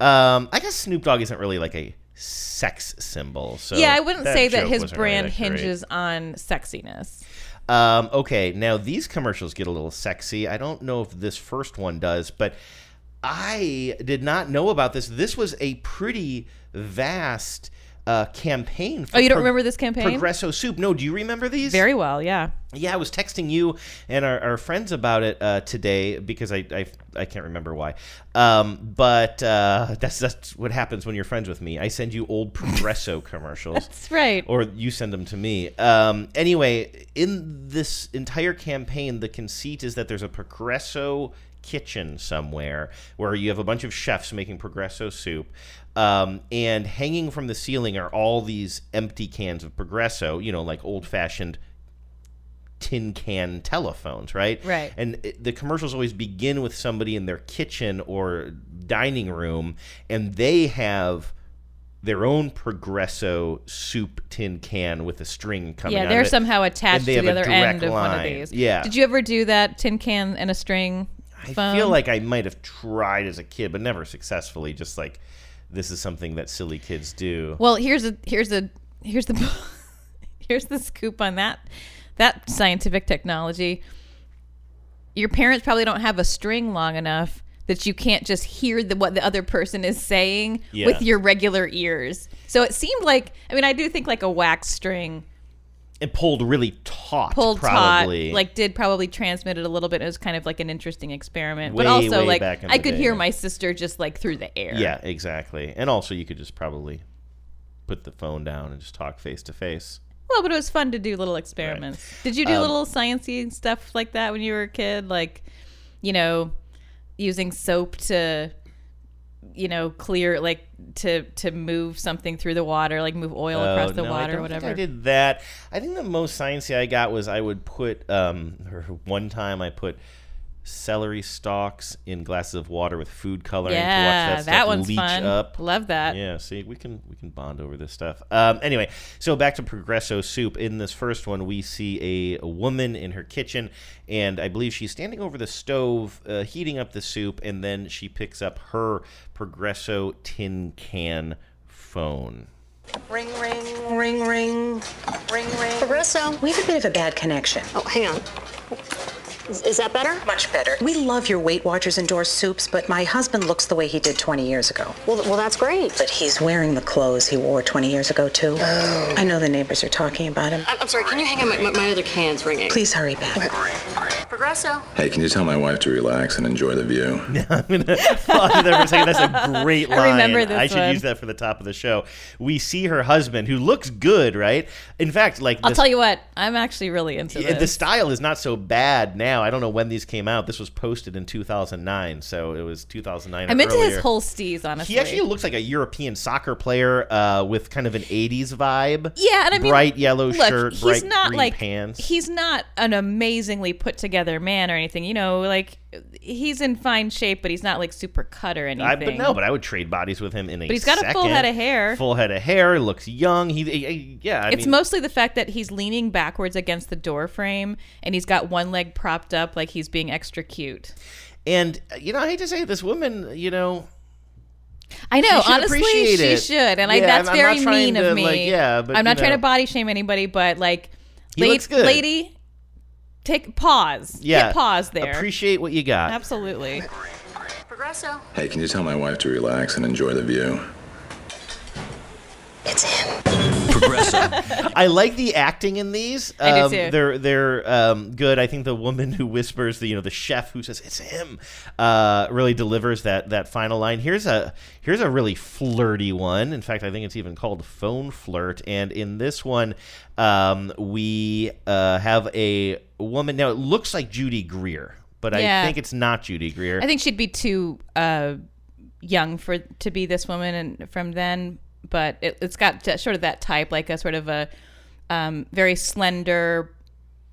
Um, I guess Snoop Dogg isn't really like a sex symbol. So yeah, I wouldn't say that his wasn't really brand that great. hinges on sexiness. Um, okay, now these commercials get a little sexy. I don't know if this first one does, but I did not know about this. This was a pretty vast uh, campaign. For Oh, you don't remember this campaign? Progresso Soup. No, do you remember these? Very well, yeah. Yeah, I was texting you and our, our friends about it uh, today because I, I I can't remember why. Um, but uh, that's that's what happens when you're friends with me. I send you old Progresso commercials. That's right. Or you send them to me. Um, anyway, in this entire campaign, the conceit is that there's a Progresso kitchen somewhere where you have a bunch of chefs making Progresso soup. Um, and hanging from the ceiling are all these empty cans of Progresso, you know, like old fashioned tin can telephones, right? Right. And the commercials always begin with somebody in their kitchen or dining room, and they have their own Progresso soup tin can with a string coming out. Yeah, they're somehow attached to the other end of one of these. Yeah. Did you ever do that tin can and a string? I phone? feel like I might have tried as a kid, but never successfully. Just like this is something that silly kids do. Well, here's a here's a here's the here's the scoop on that that scientific technology. Your parents probably don't have a string long enough that you can't just hear the, what the other person is saying Yeah. with your regular ears. So it seemed like I mean I do think like a wax string and pulled really taut, pulled probably. taut like did probably transmit it a little bit. It was kind of like an interesting experiment, Way, but also like I could day, hear my sister just like through the air. Yeah, exactly. And also, you could just probably put the phone down and just talk face to face. Well, but it was fun to do little experiments. Did you do Um, little sciencey stuff like that when you were a kid? Like, you know, using soap to, you know, clear like to to move something through the water, like move oil across Oh, the no, water or whatever. I did that. I think the most sciencey I got was I would put um or one time I put celery stalks in glasses of water with food coloring to Yeah, watch that, that one's leach fun. up. Love that. Yeah, see, we can we can bond over this stuff. Um, anyway, so back to Progresso soup. In this first one, we see a, a woman in her kitchen, and I believe she's standing over the stove, uh, heating up the soup, and then she picks up her Progresso tin can phone. Ring, ring, ring, ring, ring, ring. Progresso, we have a bit of a bad connection. Oh, hang on. Is, is that better? Much better. We love your Weight Watchers endorsed soups, but my husband looks the way he did 20 years ago. Well, well, that's great. But he's wearing the clothes he wore 20 years ago, too. Oh. I know the neighbors are talking about him. I'm, I'm sorry. Can you hang on? My, my, my other can's ringing. Please hurry back. Progresso. Hey, can you tell my wife to relax and enjoy the view? Yeah, I'm gonna pause you there for a second. That's a great line. I remember this I should one. use that for the top of the show. We see her husband, who looks good, right? In fact, like I'll this- tell you what, I'm actually really into Yeah, this. the style is not so bad now. I don't know when these came out. This was posted in 2009, so it was 2009. I'm into his whole steez, honestly. He actually looks like a European soccer player uh, with kind of an 80s vibe. Yeah, and I mean, bright yellow look, shirt, he's bright not green like pants. he's not an amazingly put together man or anything. You know, like he's in fine shape, but he's not like super cut or anything. I, but no, but I would trade bodies with him in a. But he's got a full head of hair. Full head of hair. Looks young. He, he- yeah. I it's mean, mostly the fact that he's leaning backwards against the door frame and he's got one leg propped up like he's being extra cute. And you know, I hate to say it, this woman, you know. I know, she honestly, she it. should, and I, Yeah, that's I'm very trying mean to, of me. like, yeah, but, I'm not you trying to body shame anybody, but like, He lady, looks good. lady, take pause. Yeah. Hit pause there. Appreciate what you got. Absolutely. Progresso. Hey, can you tell my wife to relax and enjoy the view? It's him. I like the acting in these. I do Um, too. They're they're um, good. I think the woman who whispers, the you know the chef who says it's him, uh, really delivers that that final line. Here's a here's a really flirty one. In fact, I think it's even called phone flirt. And in this one, um, we uh, have a woman. Now it looks like Judy Greer, but Yeah. I think it's not Judy Greer. I think she'd be too uh, young for to be this woman and from then, but it, it's got that- sort of that type, like a sort of a um, very slender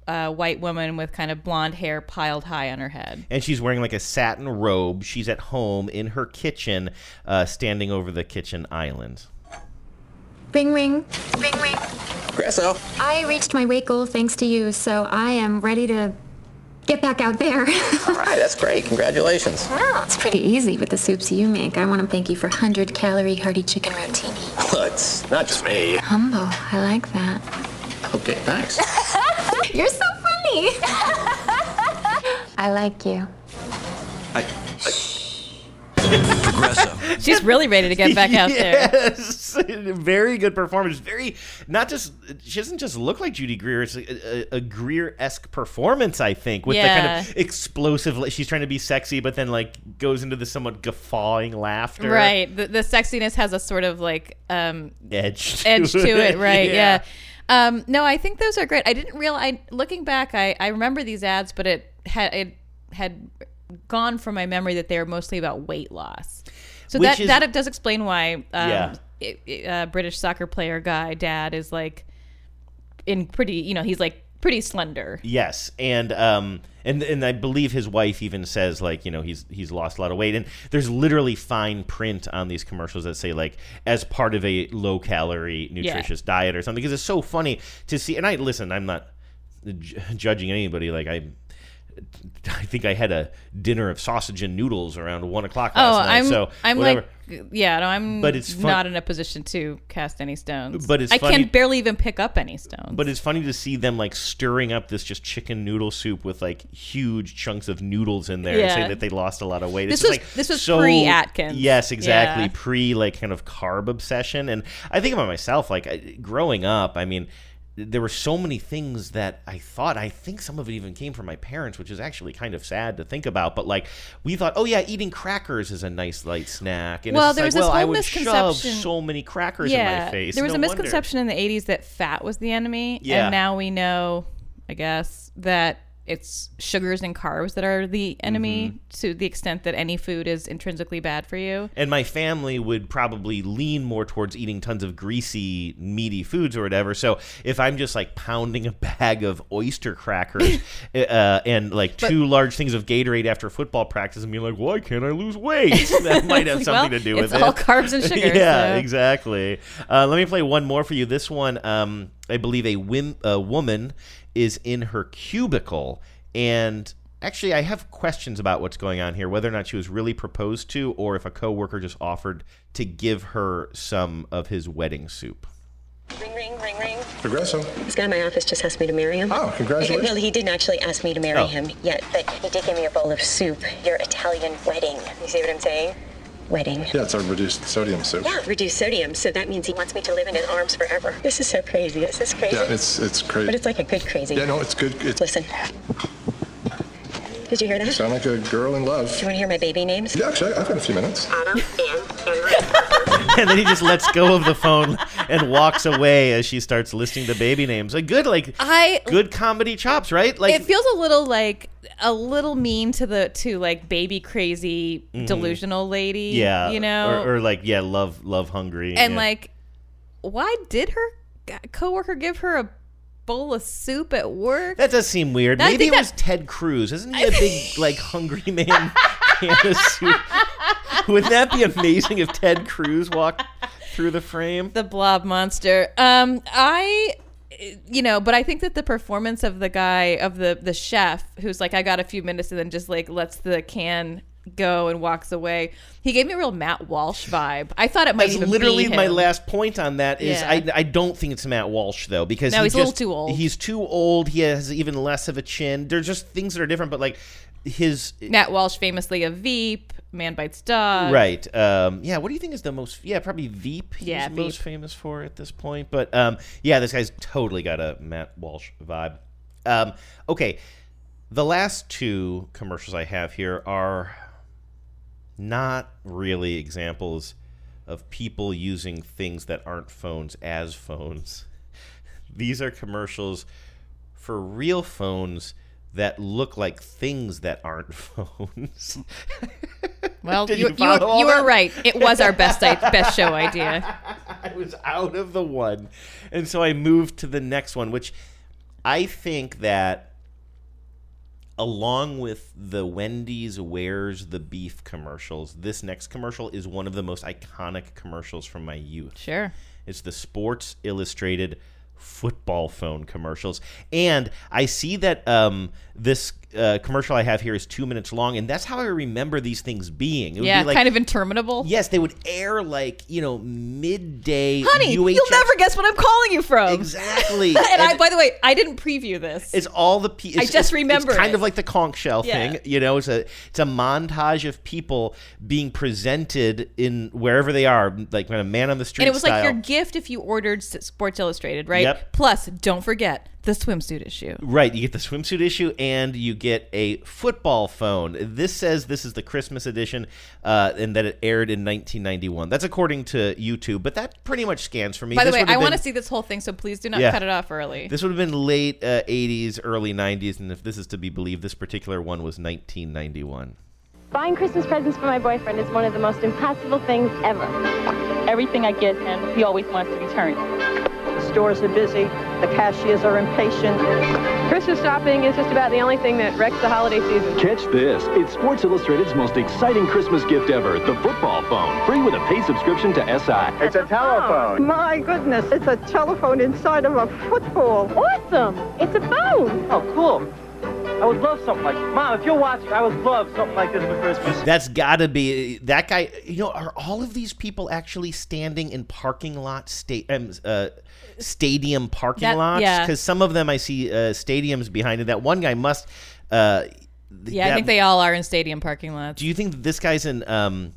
uh, white woman with kind of blonde hair piled high on her head. and she's wearing like a satin robe. She's at home in her kitchen, uh, standing over the kitchen island. Ring ring. Ring ring. Progresso. I reached my weight goal thanks to you, so I am ready to get back out there. All right, that's great. Congratulations. Wow, it's pretty easy with the soups you make. I want to thank you for 100 calorie hearty chicken rotini. Well, it's not just me. Humble, I like that. Okay, thanks. You're so funny. I like you. She's really ready to get back out there. yes, very good performance. Very not just she doesn't just look like Judy Greer. It's a, a, a Greer esque performance, I think, with the kind of explosive. She's trying to be sexy, but then like goes into the somewhat guffawing laughter. Right. The, the sexiness has a sort of like um, Edge to edge to it. it. Right. Yeah. Yeah. Um, no, I think those are great. I didn't realize. I, looking back, I, I remember these ads, but it had it had gone from my memory that they are mostly about weight loss. So Which that is- that does explain why um, Yeah. it- it- uh, British soccer player guy dad is like in pretty. You know, he's like pretty slender. Yes, and um, and and I believe his wife even says like you know he's he's lost a lot of weight, and there's literally fine print on these commercials that say like as part of a low calorie nutritious diet or something because it's so funny to see. And I listen, I'm not ju- judging anybody. Like I. I think I had a dinner of sausage and noodles around one o'clock oh, last Oh, night. I'm so I'm whatever. like yeah, no, I'm But it's fun- not in a position to cast any stones. But it's I funny- can barely even pick up any stones. But it's funny to see them like stirring up this just chicken noodle soup with like huge chunks of noodles in there and saying that they lost a lot of weight. This It's was- like this was so- pre-Atkins. Yes, exactly. Yeah. Pre like kind of carb obsession. And I think about myself, like growing up, I mean, there were so many things that I thought. I think some of it even came from my parents, which is actually kind of sad to think about. But like we thought, oh yeah, eating crackers is a nice light snack. And well, it's there was like, this well, I would shove so many crackers in my face. There was No a wonder. misconception in the '80s that fat was the enemy, Yeah. and now we know, I guess, that it's sugars and carbs that are the enemy Mm-hmm. to the extent that any food is intrinsically bad for you. And my family would probably lean more towards eating tons of greasy, meaty foods or whatever. So if I'm just like pounding a bag of oyster crackers uh, and like two large things of Gatorade after football practice and being like, why can't I lose weight? That might have Well, something to do with it's it. all carbs and sugar, yeah, so- exactly. Uh, let me play one more for you. This one, um, I believe a, whim- a woman is in her cubicle and actually i have questions about what's going on here whether or not she was really proposed to or if a coworker just offered to give her some of his wedding soup Ring, ring, ring, ring. Progresso. This guy in my office just asked me to marry him. Oh, congratulations. Well, he didn't actually ask me to marry Oh. him yet, but he did give me a bowl of soup. Your Italian wedding. You see what I'm saying? Wedding. Yeah, it's our reduced sodium soup. Yeah, reduced sodium, so that means he wants me to live in his arms forever. This is so crazy. This is crazy. Yeah, it's it's crazy. But it's like a good crazy. Yeah, no, it's good. It's, Listen. Did you hear that? you sound like a girl in love. Do you want to hear my baby names? Yeah, actually, I've got a few minutes. Anna, Anne, and and then he just lets go of the phone and walks away as she starts listing the baby names a good like I good comedy chops right like it feels a little like a little mean to the to like baby crazy Mhm. delusional lady. yeah you know, or, or like yeah love love hungry and yeah. like, why did her coworker give her a bowl of soup at work? That does seem weird. Maybe it was Ted Cruz. Isn't he a big, like, hungry man in a suit? Wouldn't that be amazing if Ted Cruz walked through the frame? the blob monster. Um, I, you know, but I think that the performance of the guy of the the chef who's like, I got a few minutes, and then just like lets the can go and walks away. He gave me a real Matt Walsh vibe. I thought it might That's literally my last point on that. Is Yeah. I, I don't think it's Matt Walsh though because No, he he's a little too old. He's too old. He has even less of a chin. There's just things that are different. But like his Matt Walsh, famously a Veep, Man Bites Dog. Right. Um, yeah. What do you think is the most? Yeah, probably Veep. He's Yeah, most famous for at this point. But um, yeah, this guy's totally got a Matt Walsh vibe. Um, okay, the last two commercials I have here are not really examples of people using things that aren't phones as phones. These are commercials for real phones that look like things that aren't phones. Well, you, you you, were, you were right. It was our best best show idea. I was out of the one. And so I moved to the next one, which I think that along with the Wendy's Where's the Beef commercials, this next commercial is one of the most iconic commercials from my youth. Sure. It's the Sports Illustrated football phone commercials. And I see that um, this uh, commercial I have here is two minutes long, and that's how I remember these things being. It would Yeah, be like, kind of interminable. Yes, they would air like, you know, midday. Honey, UHF you'll never guess what I'm calling you from. Exactly. and, I, by the way, I didn't preview this. It's all the pe- I just it's- remember It's kind it. of like the conch shell Yeah. thing, you know. It's a it's a montage of people being presented in wherever they are, like kind of man on the street and it was style. like your gift if you ordered Sports Illustrated, right? Yep. Plus, don't forget the swimsuit issue. Right, you get the swimsuit issue and you get a football phone. This says this is the Christmas edition uh, and that it aired in 1991. That's according to YouTube, but that pretty much scans for me. By the This way, would have I want to see this whole thing, so please do not Yeah. cut it off early. This would have been late uh, 80s, early 90s, and if this is to be believed, this particular one was 1991. Buying Christmas presents for my boyfriend is one of the most impossible things ever. Everything I get him, he always wants to return. The stores are busy, the cashiers are impatient. Christmas shopping is just about the only thing that wrecks the holiday season. Catch this. It's Sports Illustrated's most exciting Christmas gift ever, the football phone. Free with a paid subscription to SI. It's a telephone. My goodness, it's a telephone inside of a football. Awesome! It's a phone! Oh, cool. I would love something like Mom, if you're watching, I would love something like this for Christmas. That's got to be that guy. You know, are all of these people actually standing in parking lot state um, uh, stadium parking That- lots? yeah. Because some of them I see uh, stadiums behind it. That one guy must. Uh, yeah, I think they all are in stadium parking lots. Do you think this guy's in um,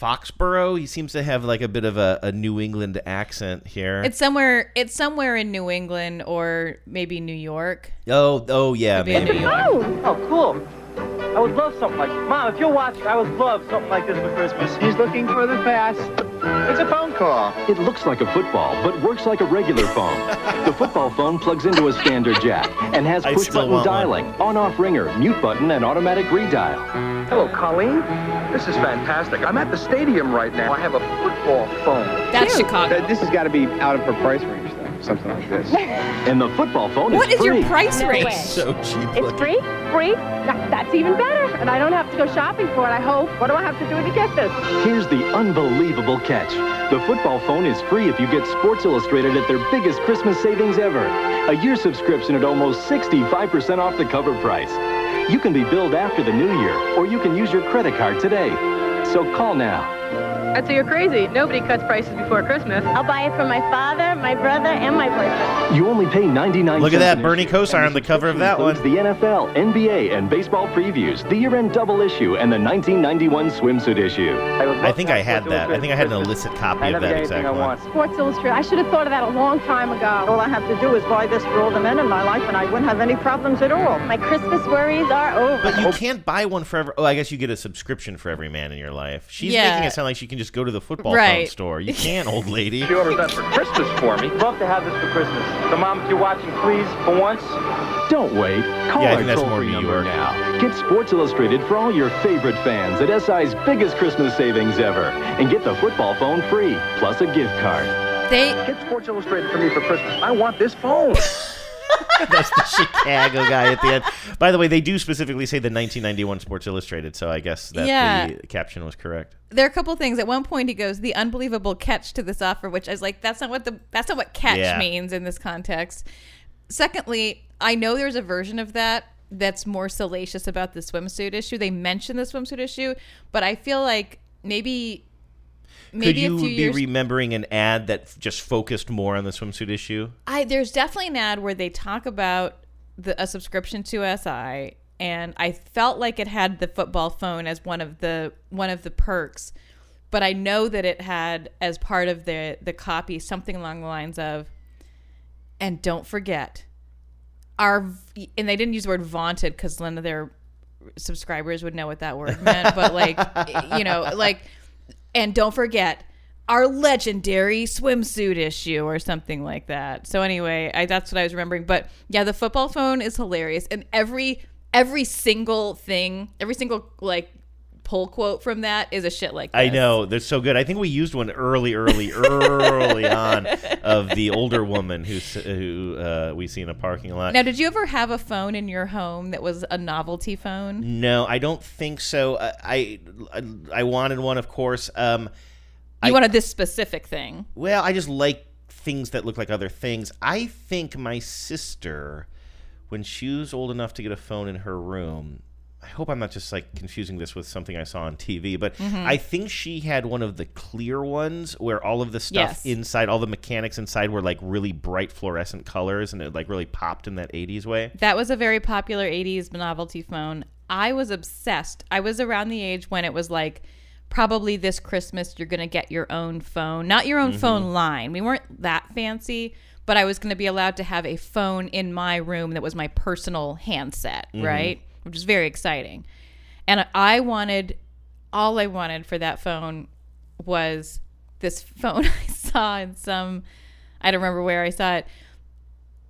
Foxborough? He seems to have like a bit of a, a New England accent here. It's somewhere. It's somewhere in New England or maybe New York. oh, oh yeah, Maybe maybe. New Oh, cool. I would love something like Mom, if you're watching, I would love something like this for Christmas. He's looking for the pass. It's a phone call. It looks like a football, but works like a regular phone. the football phone plugs into a standard jack and has push button dialing, on off ringer, mute button, and automatic redial. Hello, Colleen. This is fantastic. I'm at the stadium right now. I have a football phone. That's Chicago. Uh, This has got to be out of her price range, though. Something like this. And the football phone is free. What is is your price No range? way. So cheap. It's free? Free? That's even better. And I don't have to go shopping for it, I hope. What do I have to do to get this? Here's the unbelievable catch. The football phone is free if you get Sports Illustrated at their biggest Christmas savings ever. A year subscription at almost 65% off the cover price. You can be billed after the new year, or you can use your credit card today. So call now. I'd say you're crazy. Nobody cuts prices before Christmas. I'll buy it for my father, my brother, and my boyfriend. You only pay 99 Look at that, Bernie Kosar on the cover of that includes The NFL, NBA, and baseball previews, the year-end double issue, and the 1991 swimsuit issue. I think I had that. I think I had an illicit copy of that exact one. Sports Illustrated. I should have thought of that a long time ago. All I have to do is buy this for all the men in my life, and I wouldn't have any problems at all. My Christmas worries are over. But you can't buy one for every. Oh, I guess you get a subscription for every man in your life. She's Yeah. making it sound like she can just go to the football phone Right. store. You can't, old lady. She ordered that for Christmas for me. Love to have this for Christmas. So, Mom, if you're watching, please, for once. Don't wait. Call Yeah, our that's more toll-free New number York. now. Get Sports Illustrated for all your favorite fans at SI's biggest Christmas savings ever. And get the football phone free, plus a gift card. They Get Sports Illustrated for me for Christmas. I want this phone. That's the Chicago guy at the end. By the way, they do specifically say the 1991 Sports Illustrated, so I guess that Yeah. the caption was correct. there are a couple things. At one point, he goes, "The unbelievable catch to this offer," which I was like, "That's not what the that's not what catch Yeah. means in this context." Secondly, I know there's a version of that that's more salacious about the swimsuit issue. They mention the swimsuit issue, but I feel like maybe Could you be years. remembering an ad that just focused more on the swimsuit issue? I there's definitely an ad where they talk about the, a subscription to SI, and I felt like it had the football phone as one of the one of the perks, but I know that it had as part of the the copy something along the lines of, and don't forget, our and they didn't use the word vaunted because none of their subscribers would know what that word meant, but like you know like, and don't forget our legendary swimsuit issue or something like that. So anyway, I that's what I was remembering. But yeah, the football phone is hilarious, and every every single thing, every single like pull quote from that is a shit like this. I know they're so good. I think we used one early, early, early on of the older woman who who uh, we see in a parking lot. Now, did you ever have a phone in your home that was a novelty phone? No, I don't think so. I I, I wanted one, of course. Um, You I- wanted this specific thing. Well, I just like things that look like other things. I think my sister, when she was old enough to get a phone in her room, I hope I'm not just like confusing this with something I saw on TV, but Mhm. I think she had one of the clear ones where all of the stuff Yes. inside, all the mechanics inside were like really bright fluorescent colors and it like really popped in that 80s way. That was a very popular 80s novelty phone. I was obsessed. I was around the age when it was like, probably this Christmas, you're going to get your own phone. Not your own Mhm. phone line. We weren't that fancy, but I was going to be allowed to have a phone in my room that was my personal handset, Mhm. right? Which is very exciting. And I wanted, all I wanted for that phone was this phone I saw in some, I don't remember where I saw it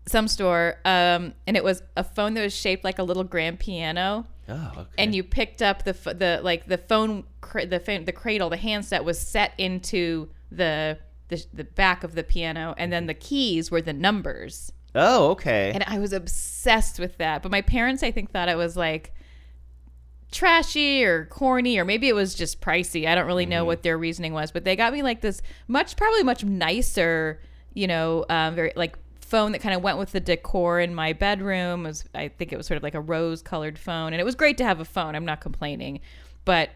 some store um, and it was a phone that was shaped like a little grand piano Oh, okay. and you picked up the the like the phone cra- the phone, the cradle the handset was set into the, the the back of the piano and then the keys were the numbers Oh, okay. and I was obsessed with that. But my parents I think thought it was like trashy or corny or maybe it was just pricey. I don't really know what their reasoning was. But they got me like this much probably much nicer you know um, very like phone that kind of went with the decor in my bedroom. It was I think it was sort of like a rose colored phone. And it was great to have a phone I'm not complaining. But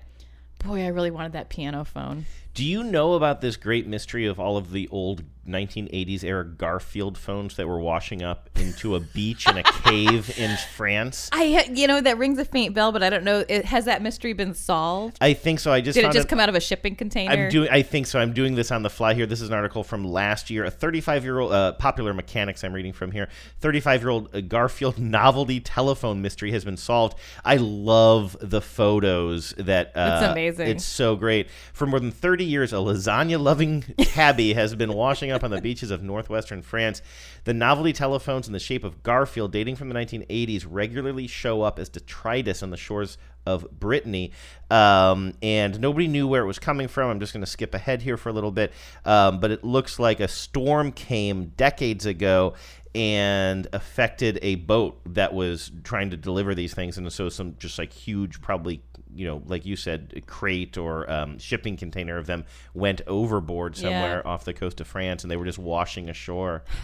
boy I really wanted that piano phone Do you know about this great mystery of all of the old 1980s era Garfield phones that were washing up into a beach in a cave in France? I you know that rings a faint bell but I don't know it, has that mystery been solved I think so. I just did it just come out of a shipping container I'm doing. I think so. I'm doing this on the fly here. This is an article from last year. A 35 year old uh, popular mechanics. I'm reading from here. 35 year old uh, Garfield novelty telephone mystery has been solved. I love the photos that. Uh, That's amazing. It's so great. For more than 30 years, a lasagna loving tabby has been washing up on the beaches of northwestern France. The novelty telephones in the shape of Garfield, dating from the 1980s, regularly show up as detritus on the shores of Brittany. Um, and nobody knew where it was coming from. I'm just going to skip ahead here for a little bit. Um, but it looks like a storm came decades ago and affected a boat that was trying to deliver these things. And so some just like huge, probably you know, like you said, crate or um, shipping container of them went overboard somewhere Yeah. off the coast of France, and they were just washing ashore.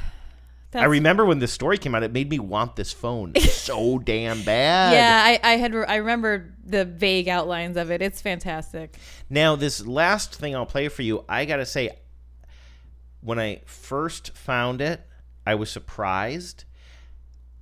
I remember when this story came out; it made me want this phone so damn bad. Yeah, I, I had I remember the vague outlines of it. It's fantastic. Now, this last thing I'll play for you, I gotta say, when I first found it, I was surprised.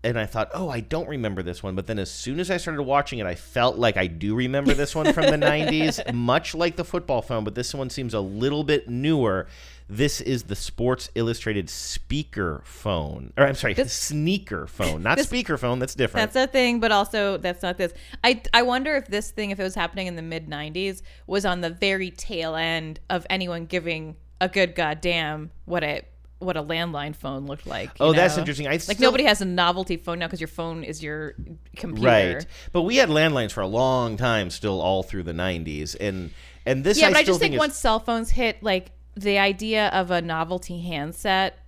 And I thought, oh, I don't remember this one. But then as soon as I started watching it, I felt like I do remember this one from the 90s, much like the football phone, but this one seems a little bit newer. This is the Sports Illustrated speaker phone. Or I'm sorry, sneaker phone. Not this- speaker phone, that's different. That's a thing, but also that's not this. I I wonder if this thing, if it was happening in the mid '90s, was on the very tail end of anyone giving a good goddamn what a what a landline phone looked like. Oh, that's interesting. I like still- nobody has a novelty phone now because your phone is your computer. Right. But we had landlines for a long time, still all through the 90s. And and this yeah, I but I just think is- once cell phones hit, like the idea of a novelty handset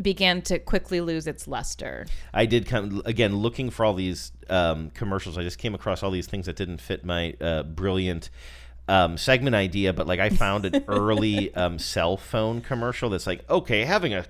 began to quickly lose its luster. I did come again looking for all these um, commercials. I just came across all these things that didn't fit my uh, brilliant um, segment idea. But like I found an early um, cell phone commercial that's like, okay, having a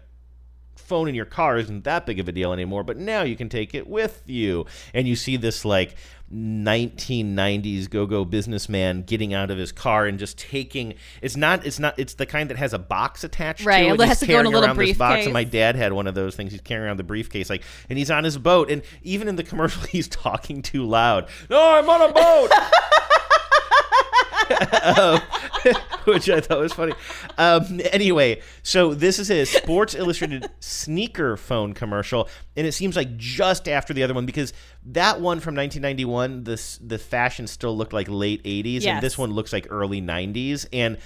phone in your car isn't that big of a deal anymore, but now you can take it with you. And you see this like 1990s go-go businessman getting out of his car and just taking it's not it's not it's the kind that has a box attached Right, to it. it has to go in a little this box and my dad had one of those things. He's carrying around the briefcase like and he's on his boat and even in the commercial he's talking too loud. No, I'm on a boat. um, which I thought was funny. Um, anyway, so this is a Sports Illustrated sneaker phone commercial, and it seems like just after the other one because that one from 1991, this the fashion still looked like late 80s, Yes. and this one looks like early 90s, and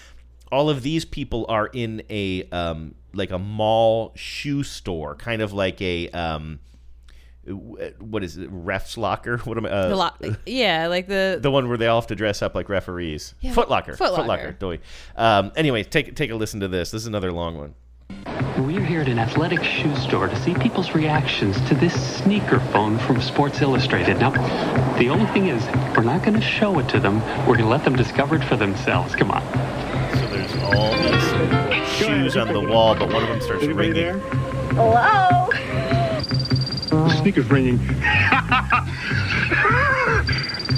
all of these people are in a um, like a mall shoe store, kind of like a um, what is it, refs locker? What am I? Uh, The lo- yeah, like the the one where they all have to dress up like referees. Yeah, Foot Locker. Foot Foot Locker. Locker. Um, anyway, take take a listen to this. This is another long one. We're here at an athletic shoe store to see people's reactions to this sneaker phone from Sports Illustrated. Now, the only thing is, we're not going to show it to them. We're going to let them discover it for themselves. Come on. So there's all these shoes on the wall, but one of them starts ringing. Hello? Sneaker's ringing.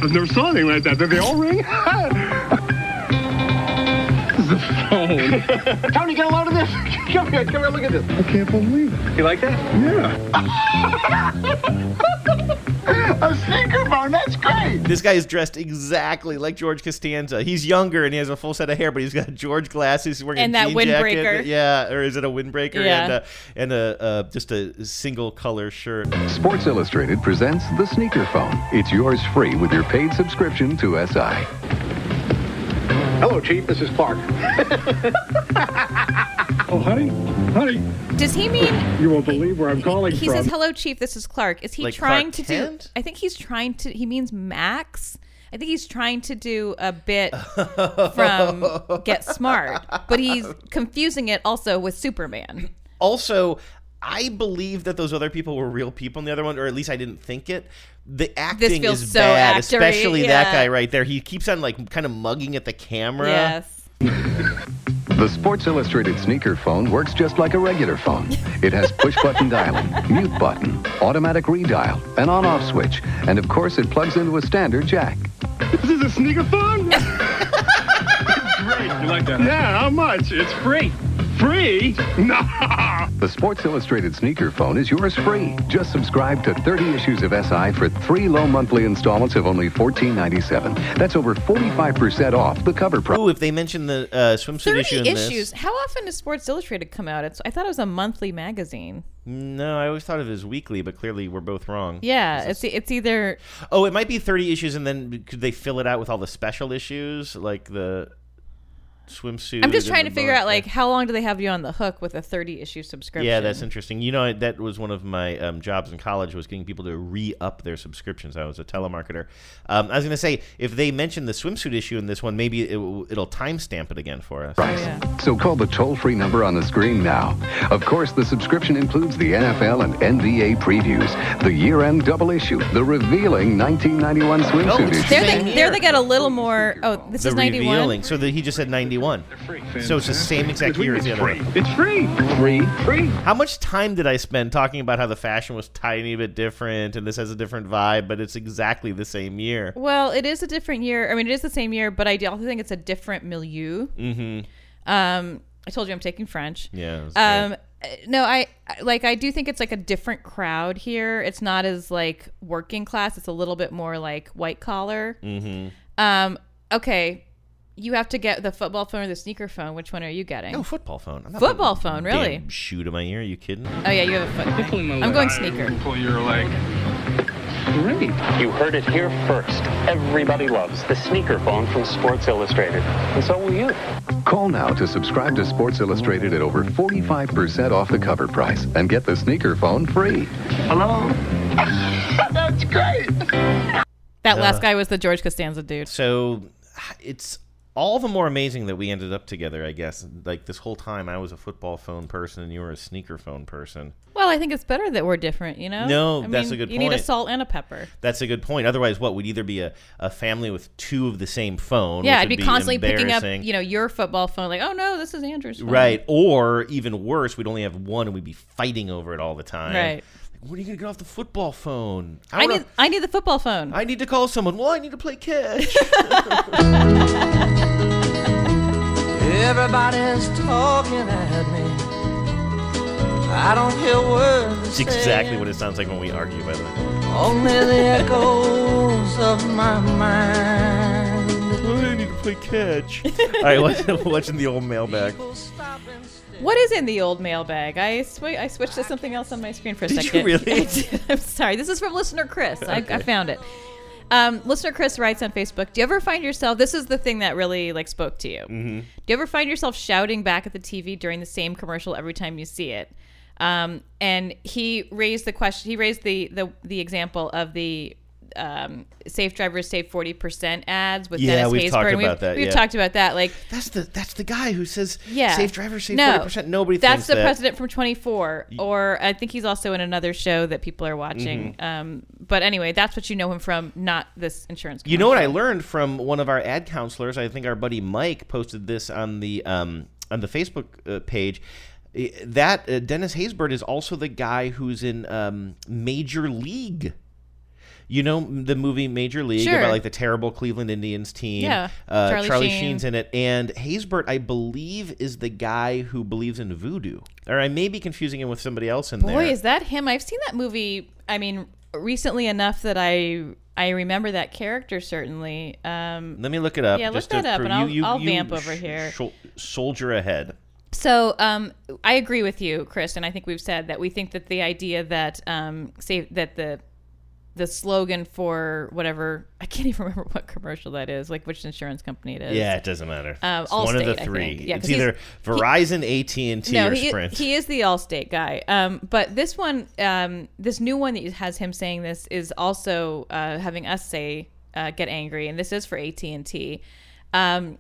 I've never saw anything like that. Did they all ring? the phone. Tony, get a load of this. Come here, come here, look at this. I can't believe it. You like that? Yeah. a sneaker phone, that's great. This guy is dressed exactly like George Costanza. He's younger and he has a full set of hair, but he's got George glasses. He's wearing And a that jean windbreaker. jacket. Yeah, or is it a windbreaker? Yeah. And, uh, and a uh, just a single color shirt. Sports Illustrated presents the sneaker phone. It's yours free with your paid subscription to SI. Hello, Chief. This is Clark. Oh, honey, honey, Does he mean you won't believe where I'm calling he from. says hello chief this is clark is he Like trying Clark to Kent? do i think he's trying to he means max i think he's trying to do a bit from get smart but he's confusing it also with superman Also, I believe that those other people were real people in the other one, or at least I didn't think it. The acting feels is so bad, actory, especially that guy right there. He keeps on like kind of mugging at the camera. yes The Sports Illustrated sneaker phone works just like a regular phone. It has push button dialing, mute button, automatic redial, an on off switch, and of course it plugs into a standard jack. This is a sneaker phone? Great. You like that? Yeah, how much? It's free. Free? No. The Sports Illustrated sneaker phone is yours free. Just subscribe to 30 issues of SI for three low monthly installments of only $14.97. That's over 45% off the cover price. Ooh, if they mention the uh, swimsuit 30 issue in issues this. how often does sports illustrated come out it's i thought it was a monthly magazine No, I always thought of it as weekly, but clearly we're both wrong. yeah it's it's either Oh, it might be 30 issues, and then could they fill it out with all the special issues, like the swimsuit. I'm just trying to figure boat. out like how long do they have you on the hook with a 30 issue subscription? Yeah, that's interesting. You know, that was one of my um, jobs in college was getting people to re-up their subscriptions. I was a telemarketer. Um, I was going to say, if they mention the swimsuit issue in this one, maybe it, will- it'll timestamp it again for us. So call the toll-free number on the screen now. Of course, the subscription includes the NFL and NBA previews, the year-end double issue, the revealing 1991 swimsuit issue. There they, there they get a little more. Oh, this the is 91. revealing. So the, he just said 91. So it's the same exact year as the other one. It's free. Free. Free. How much time did I spend talking about how the fashion was tiny bit different and this has a different vibe, but it's exactly the same year? Well, it is a different year. I mean, it is the same year, but I also think it's a different milieu. Mm-hmm. Um, I told you I'm taking French. Yeah, Um, uh, no, I I- like. I do think it's like a different crowd here. It's not as like working class. It's a little bit more like white collar. Mm-hmm. Um, okay, you have to get the football phone or the sneaker phone. Which one are you getting? No, football phone. I'm not Football phone, a damn really? Shoe to my ear. Are you kidding? Oh yeah, you have a foot. I'm going sneaker. Pull your leg. Great. You heard it here first. Everybody loves the sneaker phone from Sports Illustrated. And so will you. Call now to subscribe to Sports Illustrated at over 45% off the cover price and get the sneaker phone free. Hello? That's great. That Uh, last guy was the George Costanza dude. So it's all the more amazing that we ended up together, I guess. Like this whole time, I was a football phone person and you were a sneaker phone person. Well, I think it's better that we're different. You know? No, I that's mean, a good point. You need a salt and a pepper. That's a good point. Otherwise, what would either be a, a family with two of the same phone? Yeah, which I'd be would constantly picking up, you know, your football phone. Like, oh no, this is Andrew's phone. Right. Or even worse, we'd only have one and we'd be fighting over it all the time. Right. Like, when are you going to get off the football phone? I wanna- need, I need the football phone. I need to call someone. Well, I need to play catch. Everybody's talking at me. I don't hear words. It's exactly what it sounds like when we argue, by the way. Only the echoes of my mind. I need to play catch. all right, what's, what's in the old mailbag? What is in the old mailbag? I sw- I switched to something else on my screen for a Did you second. really? I did. I'm sorry. This is from listener Chris. I, I found it. Um, listener Chris writes on Facebook. Do you ever find yourself? This is the thing that really like spoke to you. Mhm. Do you ever find yourself shouting back at the TV during the same commercial every time you see it? Um, and he raised the question. He raised the the the example of the um, safe drivers save forty percent ads with Yeah, Dennis we've Haysbert. talked we've, about that, We've yeah. talked about that. Like That's the that's the guy who says yeah. safe drivers save no, forty percent. Nobody That's the that. president from 24, or I think he's also in another show that people are watching. Mm-hmm. Um, but anyway, that's what you know him from, not this insurance. You know what I learned from one of our ad counselors? I think our buddy Mike posted this on the um, on the Facebook uh, page. That uh, Dennis Haysbert is also the guy who's in um, Major League. You know the movie Major League Sure. about like the terrible Cleveland Indians team. Yeah, uh, Charlie Charlie, Sheen. Sheen's in it, and Haysbert, I believe, is the guy who believes in voodoo. Or I may be confusing him with somebody else in there. Boy, is that him? I've seen that movie. I mean, recently enough that I I remember that character certainly. Um, Let me look it up. Yeah, look that up, and I'll, you- I'll you vamp over sh- here. shol- soldier ahead. So um, I agree with you, Chris, and I think we've said that we think that the idea that um, say that the the slogan for whatever I can't even remember what commercial that is, like which insurance company it is. Yeah, it doesn't matter. Um, it's one of the three. Yeah, it's either Verizon, AT and T, no, or he, Sprint. he is the Allstate guy. Um, but this one, um, this new one that has him saying this is also uh, having us say uh, get angry, and this is for AT and T. Um,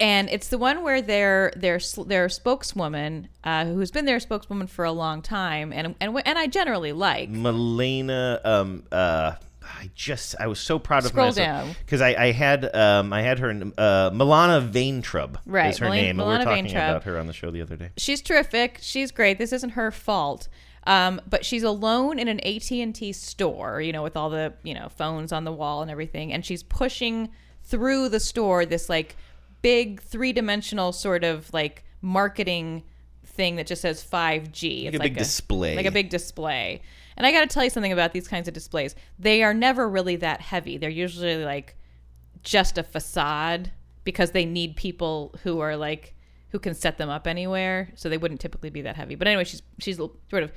and it's the one where their their their spokeswoman, uh, who's been their spokeswoman for a long time, and and and I generally like. Milena. Um. Uh. I just I was so proud of Scroll myself because I, I had um I had her uh Milana Vaintrub Right, is her Milana- name and we were talking Vaintrub. about her on the show the other day. she's terrific. She's great. This isn't her fault. Um, but she's alone in an AT&T store, you know, with all the, you know, phones on the wall and everything. And she's pushing through the store this like big three-dimensional sort of like marketing thing that just says 5G. Like a big display. Like a big display. And I got to tell you something about these kinds of displays. They are never really that heavy. They're usually like just a facade because they need people who are like who can set them up anywhere so they wouldn't typically be that heavy but anyway she's she's sort of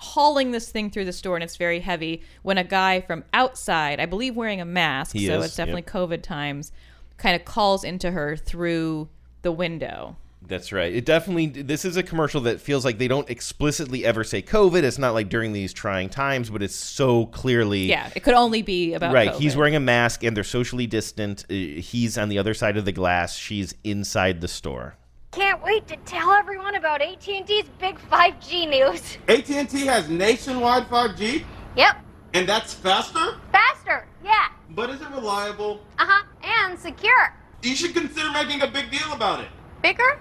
hauling this thing through the store and it's very heavy when a guy from outside i believe wearing a mask He so is, it's definitely yep. covid times kind of calls into her through the window. That's right. It definitely. This is a commercial that feels like they don't explicitly ever say COVID. It's not like during these trying times, but it's so clearly. Yeah, it could only be about right. COVID. He's wearing a mask and they're socially distant. Uh, He's on the other side of the glass. She's inside the store. Can't wait to tell everyone about AT&T's big 5G news. AT&T has nationwide 5G, Yep, and that's faster. faster. Yeah. But is it reliable? Uh huh. And secure. You should consider making a big deal about it. Bigger?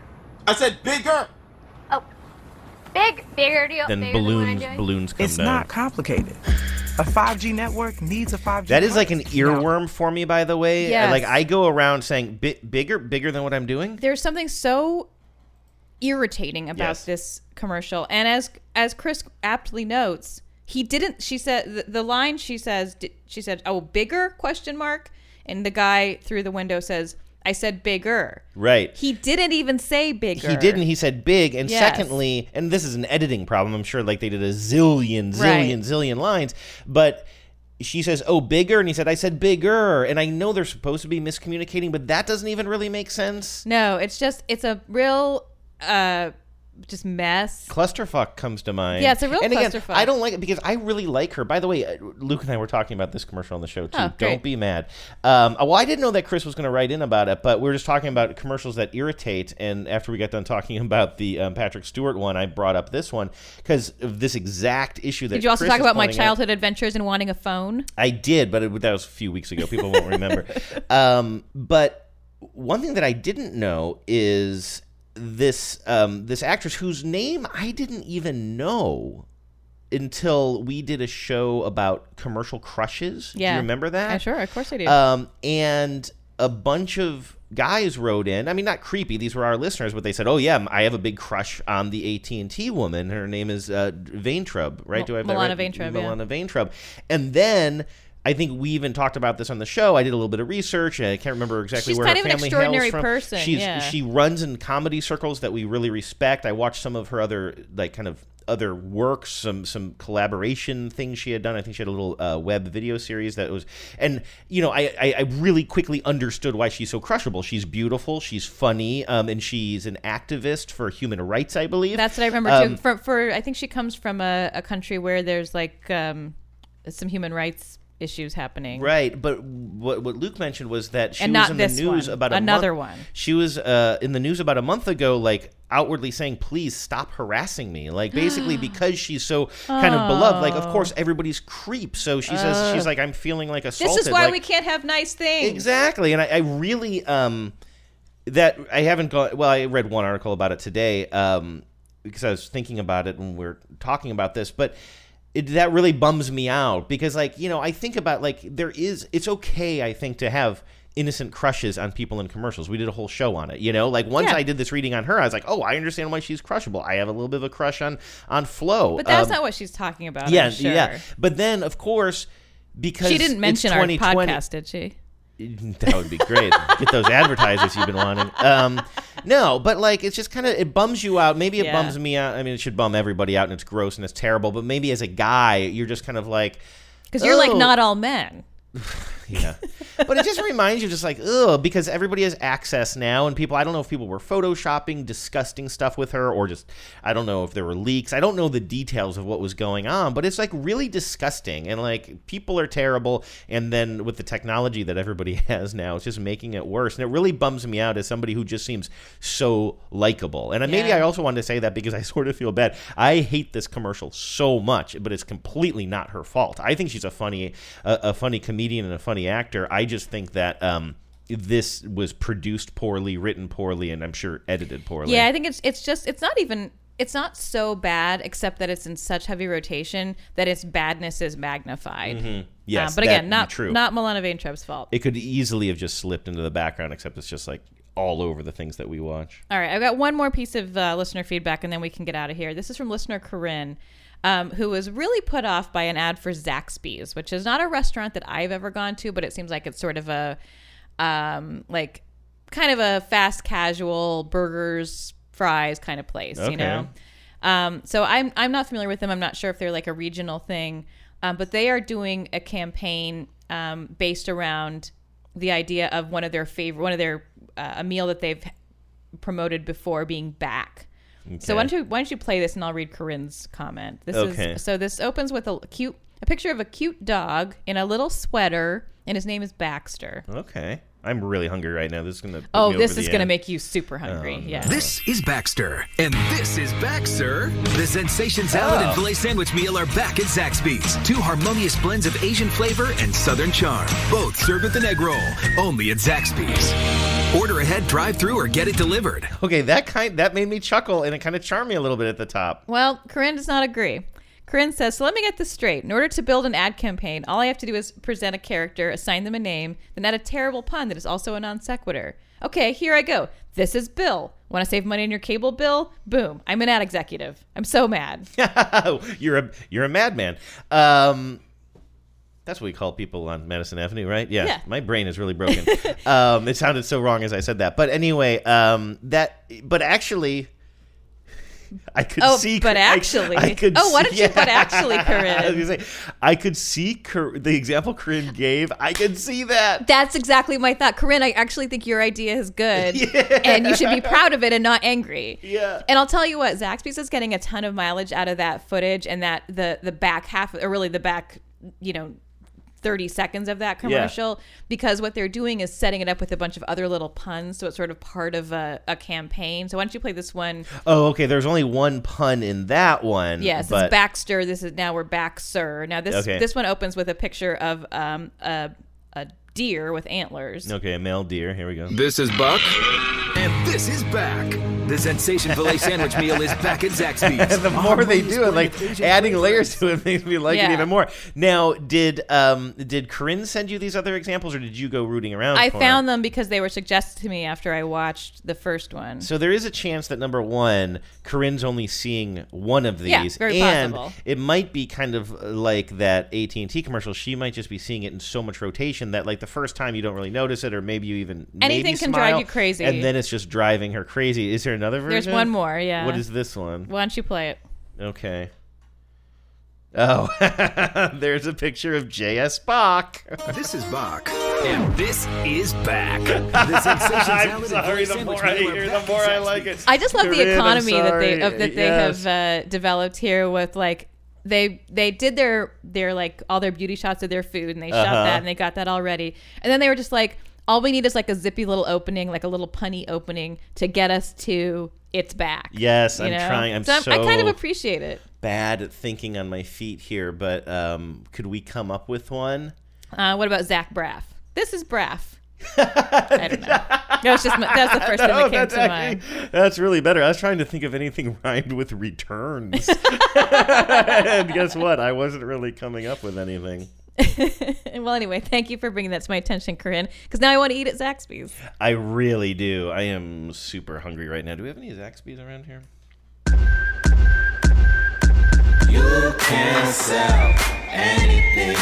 I said bigger. Oh, big, bigger deal. Then bigger than what I'm balloons, doing. balloons come It's down. not complicated. A 5G network needs a 5G. That is like an device. earworm for me, by the way. Yes. Like I go around saying Bi- bigger, bigger than what I'm doing. There's something so irritating about Yes. this commercial, and as as Chris aptly notes, he didn't. She said the, the line she says she said, "Oh, bigger?" question mark, and the guy through the window says, "I said bigger." Right. He didn't even say bigger. He didn't. He said big. And Yes. secondly, and this is an editing problem. I'm sure like they did a zillion, zillion, Right. zillion lines. But she says, "Oh, bigger," and he said, "I said bigger." And I know they're supposed to be miscommunicating, but that doesn't even really make sense. No, it's just it's a real uh just mess. Clusterfuck comes to mind. Yeah, it's a real and again, clusterfuck. I don't like it because I really like her. By the way, uh, Luke and I were talking about this commercial on the show too. Oh, don't be mad. Um, well, I didn't know that Chris was going to write in about it, but we were just talking about commercials that irritate. And after we got done talking about the um, Patrick Stewart one, I brought up this one because of this exact issue that. Did you also Chris talk about my out. childhood adventures and wanting a phone? I did, but it, that was a few weeks ago. People won't remember. um, but one thing that I didn't know is this um, this actress whose name I didn't even know until we did a show about commercial crushes. Do Yeah. you remember that? Uh, sure, of course I do. Um, and a bunch of guys wrote in. I mean, not creepy. These were our listeners, but they said, "Oh yeah, I have a big crush on the AT and T woman. Her name is uh, Vaintrub, right? Mil- Do I have Milana that right? Vaintrub, yeah. Milana Vaintrub." And then. I think we even talked about this on the show. I did a little bit of research. and I can't remember exactly She's where kind her of an family extraordinary person, She's yeah. she runs in comedy circles that we really respect. I watched some of her other like kind of other works, some some collaboration things she had done. I think she had a little uh, web video series that was, and you know, I, I I really quickly understood why she's so crushable. She's beautiful, she's funny, um, and she's an activist for human rights, I believe. That's what I remember Um, too. For, for I think she comes from a, a country where there's like um, some human rights issues happening. Right, but what what Luke mentioned was that she And was in the news one, about a another month- one. She was uh, in the news about a month ago, like outwardly saying, "Please stop harassing me." Like basically because she's so kind of beloved. Like of Oh. course everybody's creep. So she says she's like, "I'm feeling like assaulted." This is why like, we can't have nice things. Exactly, and I, I really um that I haven't gone. Well, I read one article about it today um because I was thinking about it when we are talking about this, but. It, that really bums me out because, like, you know, I think about like there is. It's okay, I think, to have innocent crushes on people in commercials. We did a whole show on it. You know, like once Yeah. I did this reading on her, I was like, oh, I understand why she's crushable. I have a little bit of a crush on on Flo. But that's Um, not what she's talking about. yeah, I'm sure. yeah. But then, of course, because She didn't mention our podcast, did she? that would be great. Get those advertisers you've been wanting. Um, no, but like it's just kind of it bums you out. Maybe it Yeah. bums me out. I mean, it should bum everybody out, and it's gross and it's terrible. But maybe as a guy, you're just kind of like Because you're like "Oh." not all men. yeah. But it just reminds you, just like, ugh, because everybody has access now, and people, I don't know if people were photoshopping disgusting stuff with her, or just, I don't know if there were leaks. I don't know the details of what was going on, but it's like really disgusting. And like, people are terrible. And then with the technology that everybody has now, it's just making it worse. And it really bums me out as somebody who just seems so likable. And maybe I also wanted to say that because I sort of feel bad. I hate this commercial so much, but it's completely not her fault. I think she's a funny, a, a funny comedian and a funny actor. I just think that um, this was produced poorly, written poorly, and I'm sure edited poorly. Yeah, I think it's it's just it's not even it's not so bad except that it's in such heavy rotation that its badness is magnified. Mhm. Yes, Uh, but again, not true. not Milana Vaintrub's fault. It could easily have just slipped into the background, except it's just like all over the things that we watch. All right, I've got one more piece of uh, listener feedback, and then we can get out of here. This is from listener Corinne, um, who was really put off by an ad for Zaxby's, which is not a restaurant that I've ever gone to, but it seems like it's sort of a um, like kind of a fast casual burgers, fries kind of place, Okay. you know. Um, so I'm I'm not familiar with them. I'm not sure if they're like a regional thing, um, but they are doing a campaign um, based around the idea of one of their favorite, one of their uh, a meal that they've promoted before being back. So why don't you why don't you play this and I'll read Corinne's comment. This Okay. is so this opens with a cute a picture of a cute dog in a little sweater and his name is Baxter. Okay. I'm really hungry right now. This is gonna. put Oh, me this over is the going to edge. make you super um, hungry. Oh, no. yeah. This is Baxter, and this is Baxter. The Sensation Salad and Oh. Filet Sandwich Meal are back at Zaxby's. Two harmonious blends of Asian flavor and Southern charm. Both served with an egg roll. Only at Zaxby's. Order ahead, drive through, or get it delivered. Okay, that kind that made me chuckle and it kind of charmed me a little bit at the top. Well, Corinne does not agree. Corinne says, So let me get this straight. In order to build an ad campaign, all I have to do is present a character, assign them a name, then add a terrible pun that is also a non sequitur. Okay, here I go. This is Bill. Want to save money on your cable bill? Boom. I'm an ad executive. I'm so mad. you're a you're a madman. Um, that's what we call people on Madison Avenue, right? Yeah. Yeah. My brain is really broken. um, it sounded so wrong as I said that, but anyway, um, that but actually. I could Oh, see, but actually. I, could Oh, why don't you put actually, Corinne? I, say, I could see Cor- the example Corinne gave. I could see that. That's exactly my thought. Corinne, I actually think your idea is good. And you should be proud of it and not angry. Yeah. And I'll tell you what, Zaxby's is getting a ton of mileage out of that footage and that the the back half or really the back, you know, 30 seconds of that Yeah. commercial because what they're doing is setting it up with a bunch of other little puns so it's sort of part of a, a campaign so why don't you play this one Oh, okay. There's only one pun in that one. yes but it's baxter this is now we're back sir now this Okay. this one opens with a picture of um a deer with antlers Okay, a male deer. Here we go. This is Buck. And this is back. The Sensation Filet Sandwich Meal is back at Zaxby's. And the more they do it, like adding layers to it makes me like it even more. Now, did um did Corinne send you these other examples, or did you go rooting around? I for found them? them because they were suggested to me after I watched the first one. So there is a chance that number one, Corinne's only seeing one of these, Yeah, very and possible. it might be kind of uh, like that AT and T commercial. She might just be seeing it in so much rotation that, like, the first time you don't really notice it, or maybe you even Anything maybe can drive you crazy. and then it's just driving her crazy. Is there another version? There's one more, yeah. What is this one? Why don't you play it? Okay. Oh, there's a picture of J.S. Bach. This is Bach. And this is back. The Sensation I'm Salad and sorry, the more I hear, the more I like it. I just love the economy that they sorry. of, that they Yes. have uh, developed here with like they they did their their like all their beauty shots of their food and they shot Uh-huh. that and they got that already and then they were just like all we need is like a zippy little opening like a little punny opening to get us to it's back. Yes, you I'm know? trying. I'm so I'm- I kind of appreciate it. Bad at thinking on my feet here, but um, could we come up with one? Uh, what about Zach Braff? This is Braff. I don't know. That was just my, that's the first thing No, that came to actually- mind. That's really better. I was trying to think of anything rhymed with returns. and guess what? I wasn't really coming up with anything. well, anyway, thank you for bringing that to my attention, Corinne, because now I want to eat at Zaxby's. I really do. I am super hungry right now. Do we have any Zaxby's around here? You can sell anything.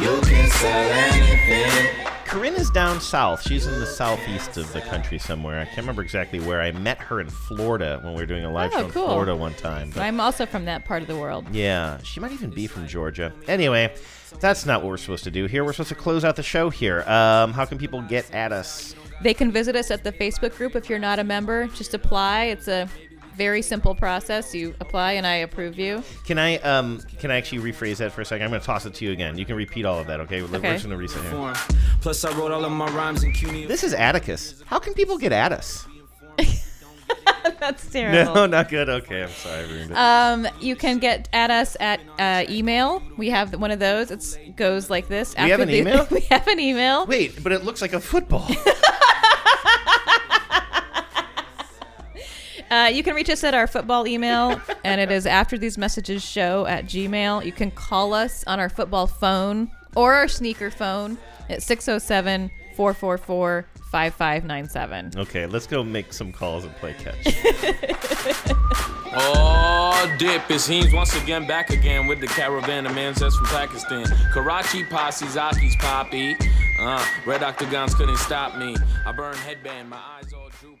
You can sell anything. Corinne is down south. She's in the southeast of the country somewhere. I can't remember exactly where. I met her in Florida when we were doing a live Oh, show in cool. Florida one time. but- I'm also from that part of the world. Yeah, she might even be from Georgia. Anyway, that's not what we're supposed to do here. We're supposed to close out the show here. Um, how can people get at us? They can visit us at the Facebook group if you're not a member. Just apply. It's a very simple process. You apply, and I approve you. Can I um can I actually rephrase that for a second? I'm going to toss it to you again. You can repeat all of that, okay? We're Okay. just going to reset here. Plus, I wrote all of my rhymes in CUNY. This is Atticus. How can people get at us? That's terrible. No, not good. Okay, I'm sorry. I ruined it. Um, you can get at us at uh, email. We have one of those. It goes like this. We have an the- email? we have an email. Wait, but it looks like a football. Uh, you can reach us at our football email, and it is after these messages show at Gmail. You can call us on our football phone or our sneaker phone at 607 444 5597. okay, let's go make some calls and play catch. Oh, dip is Heems once again back again with the caravan of mansets from Pakistan. Karachi posse, Zaki's poppy. Uh, red octagons couldn't stop me. I burn headband, my eyes all droopy.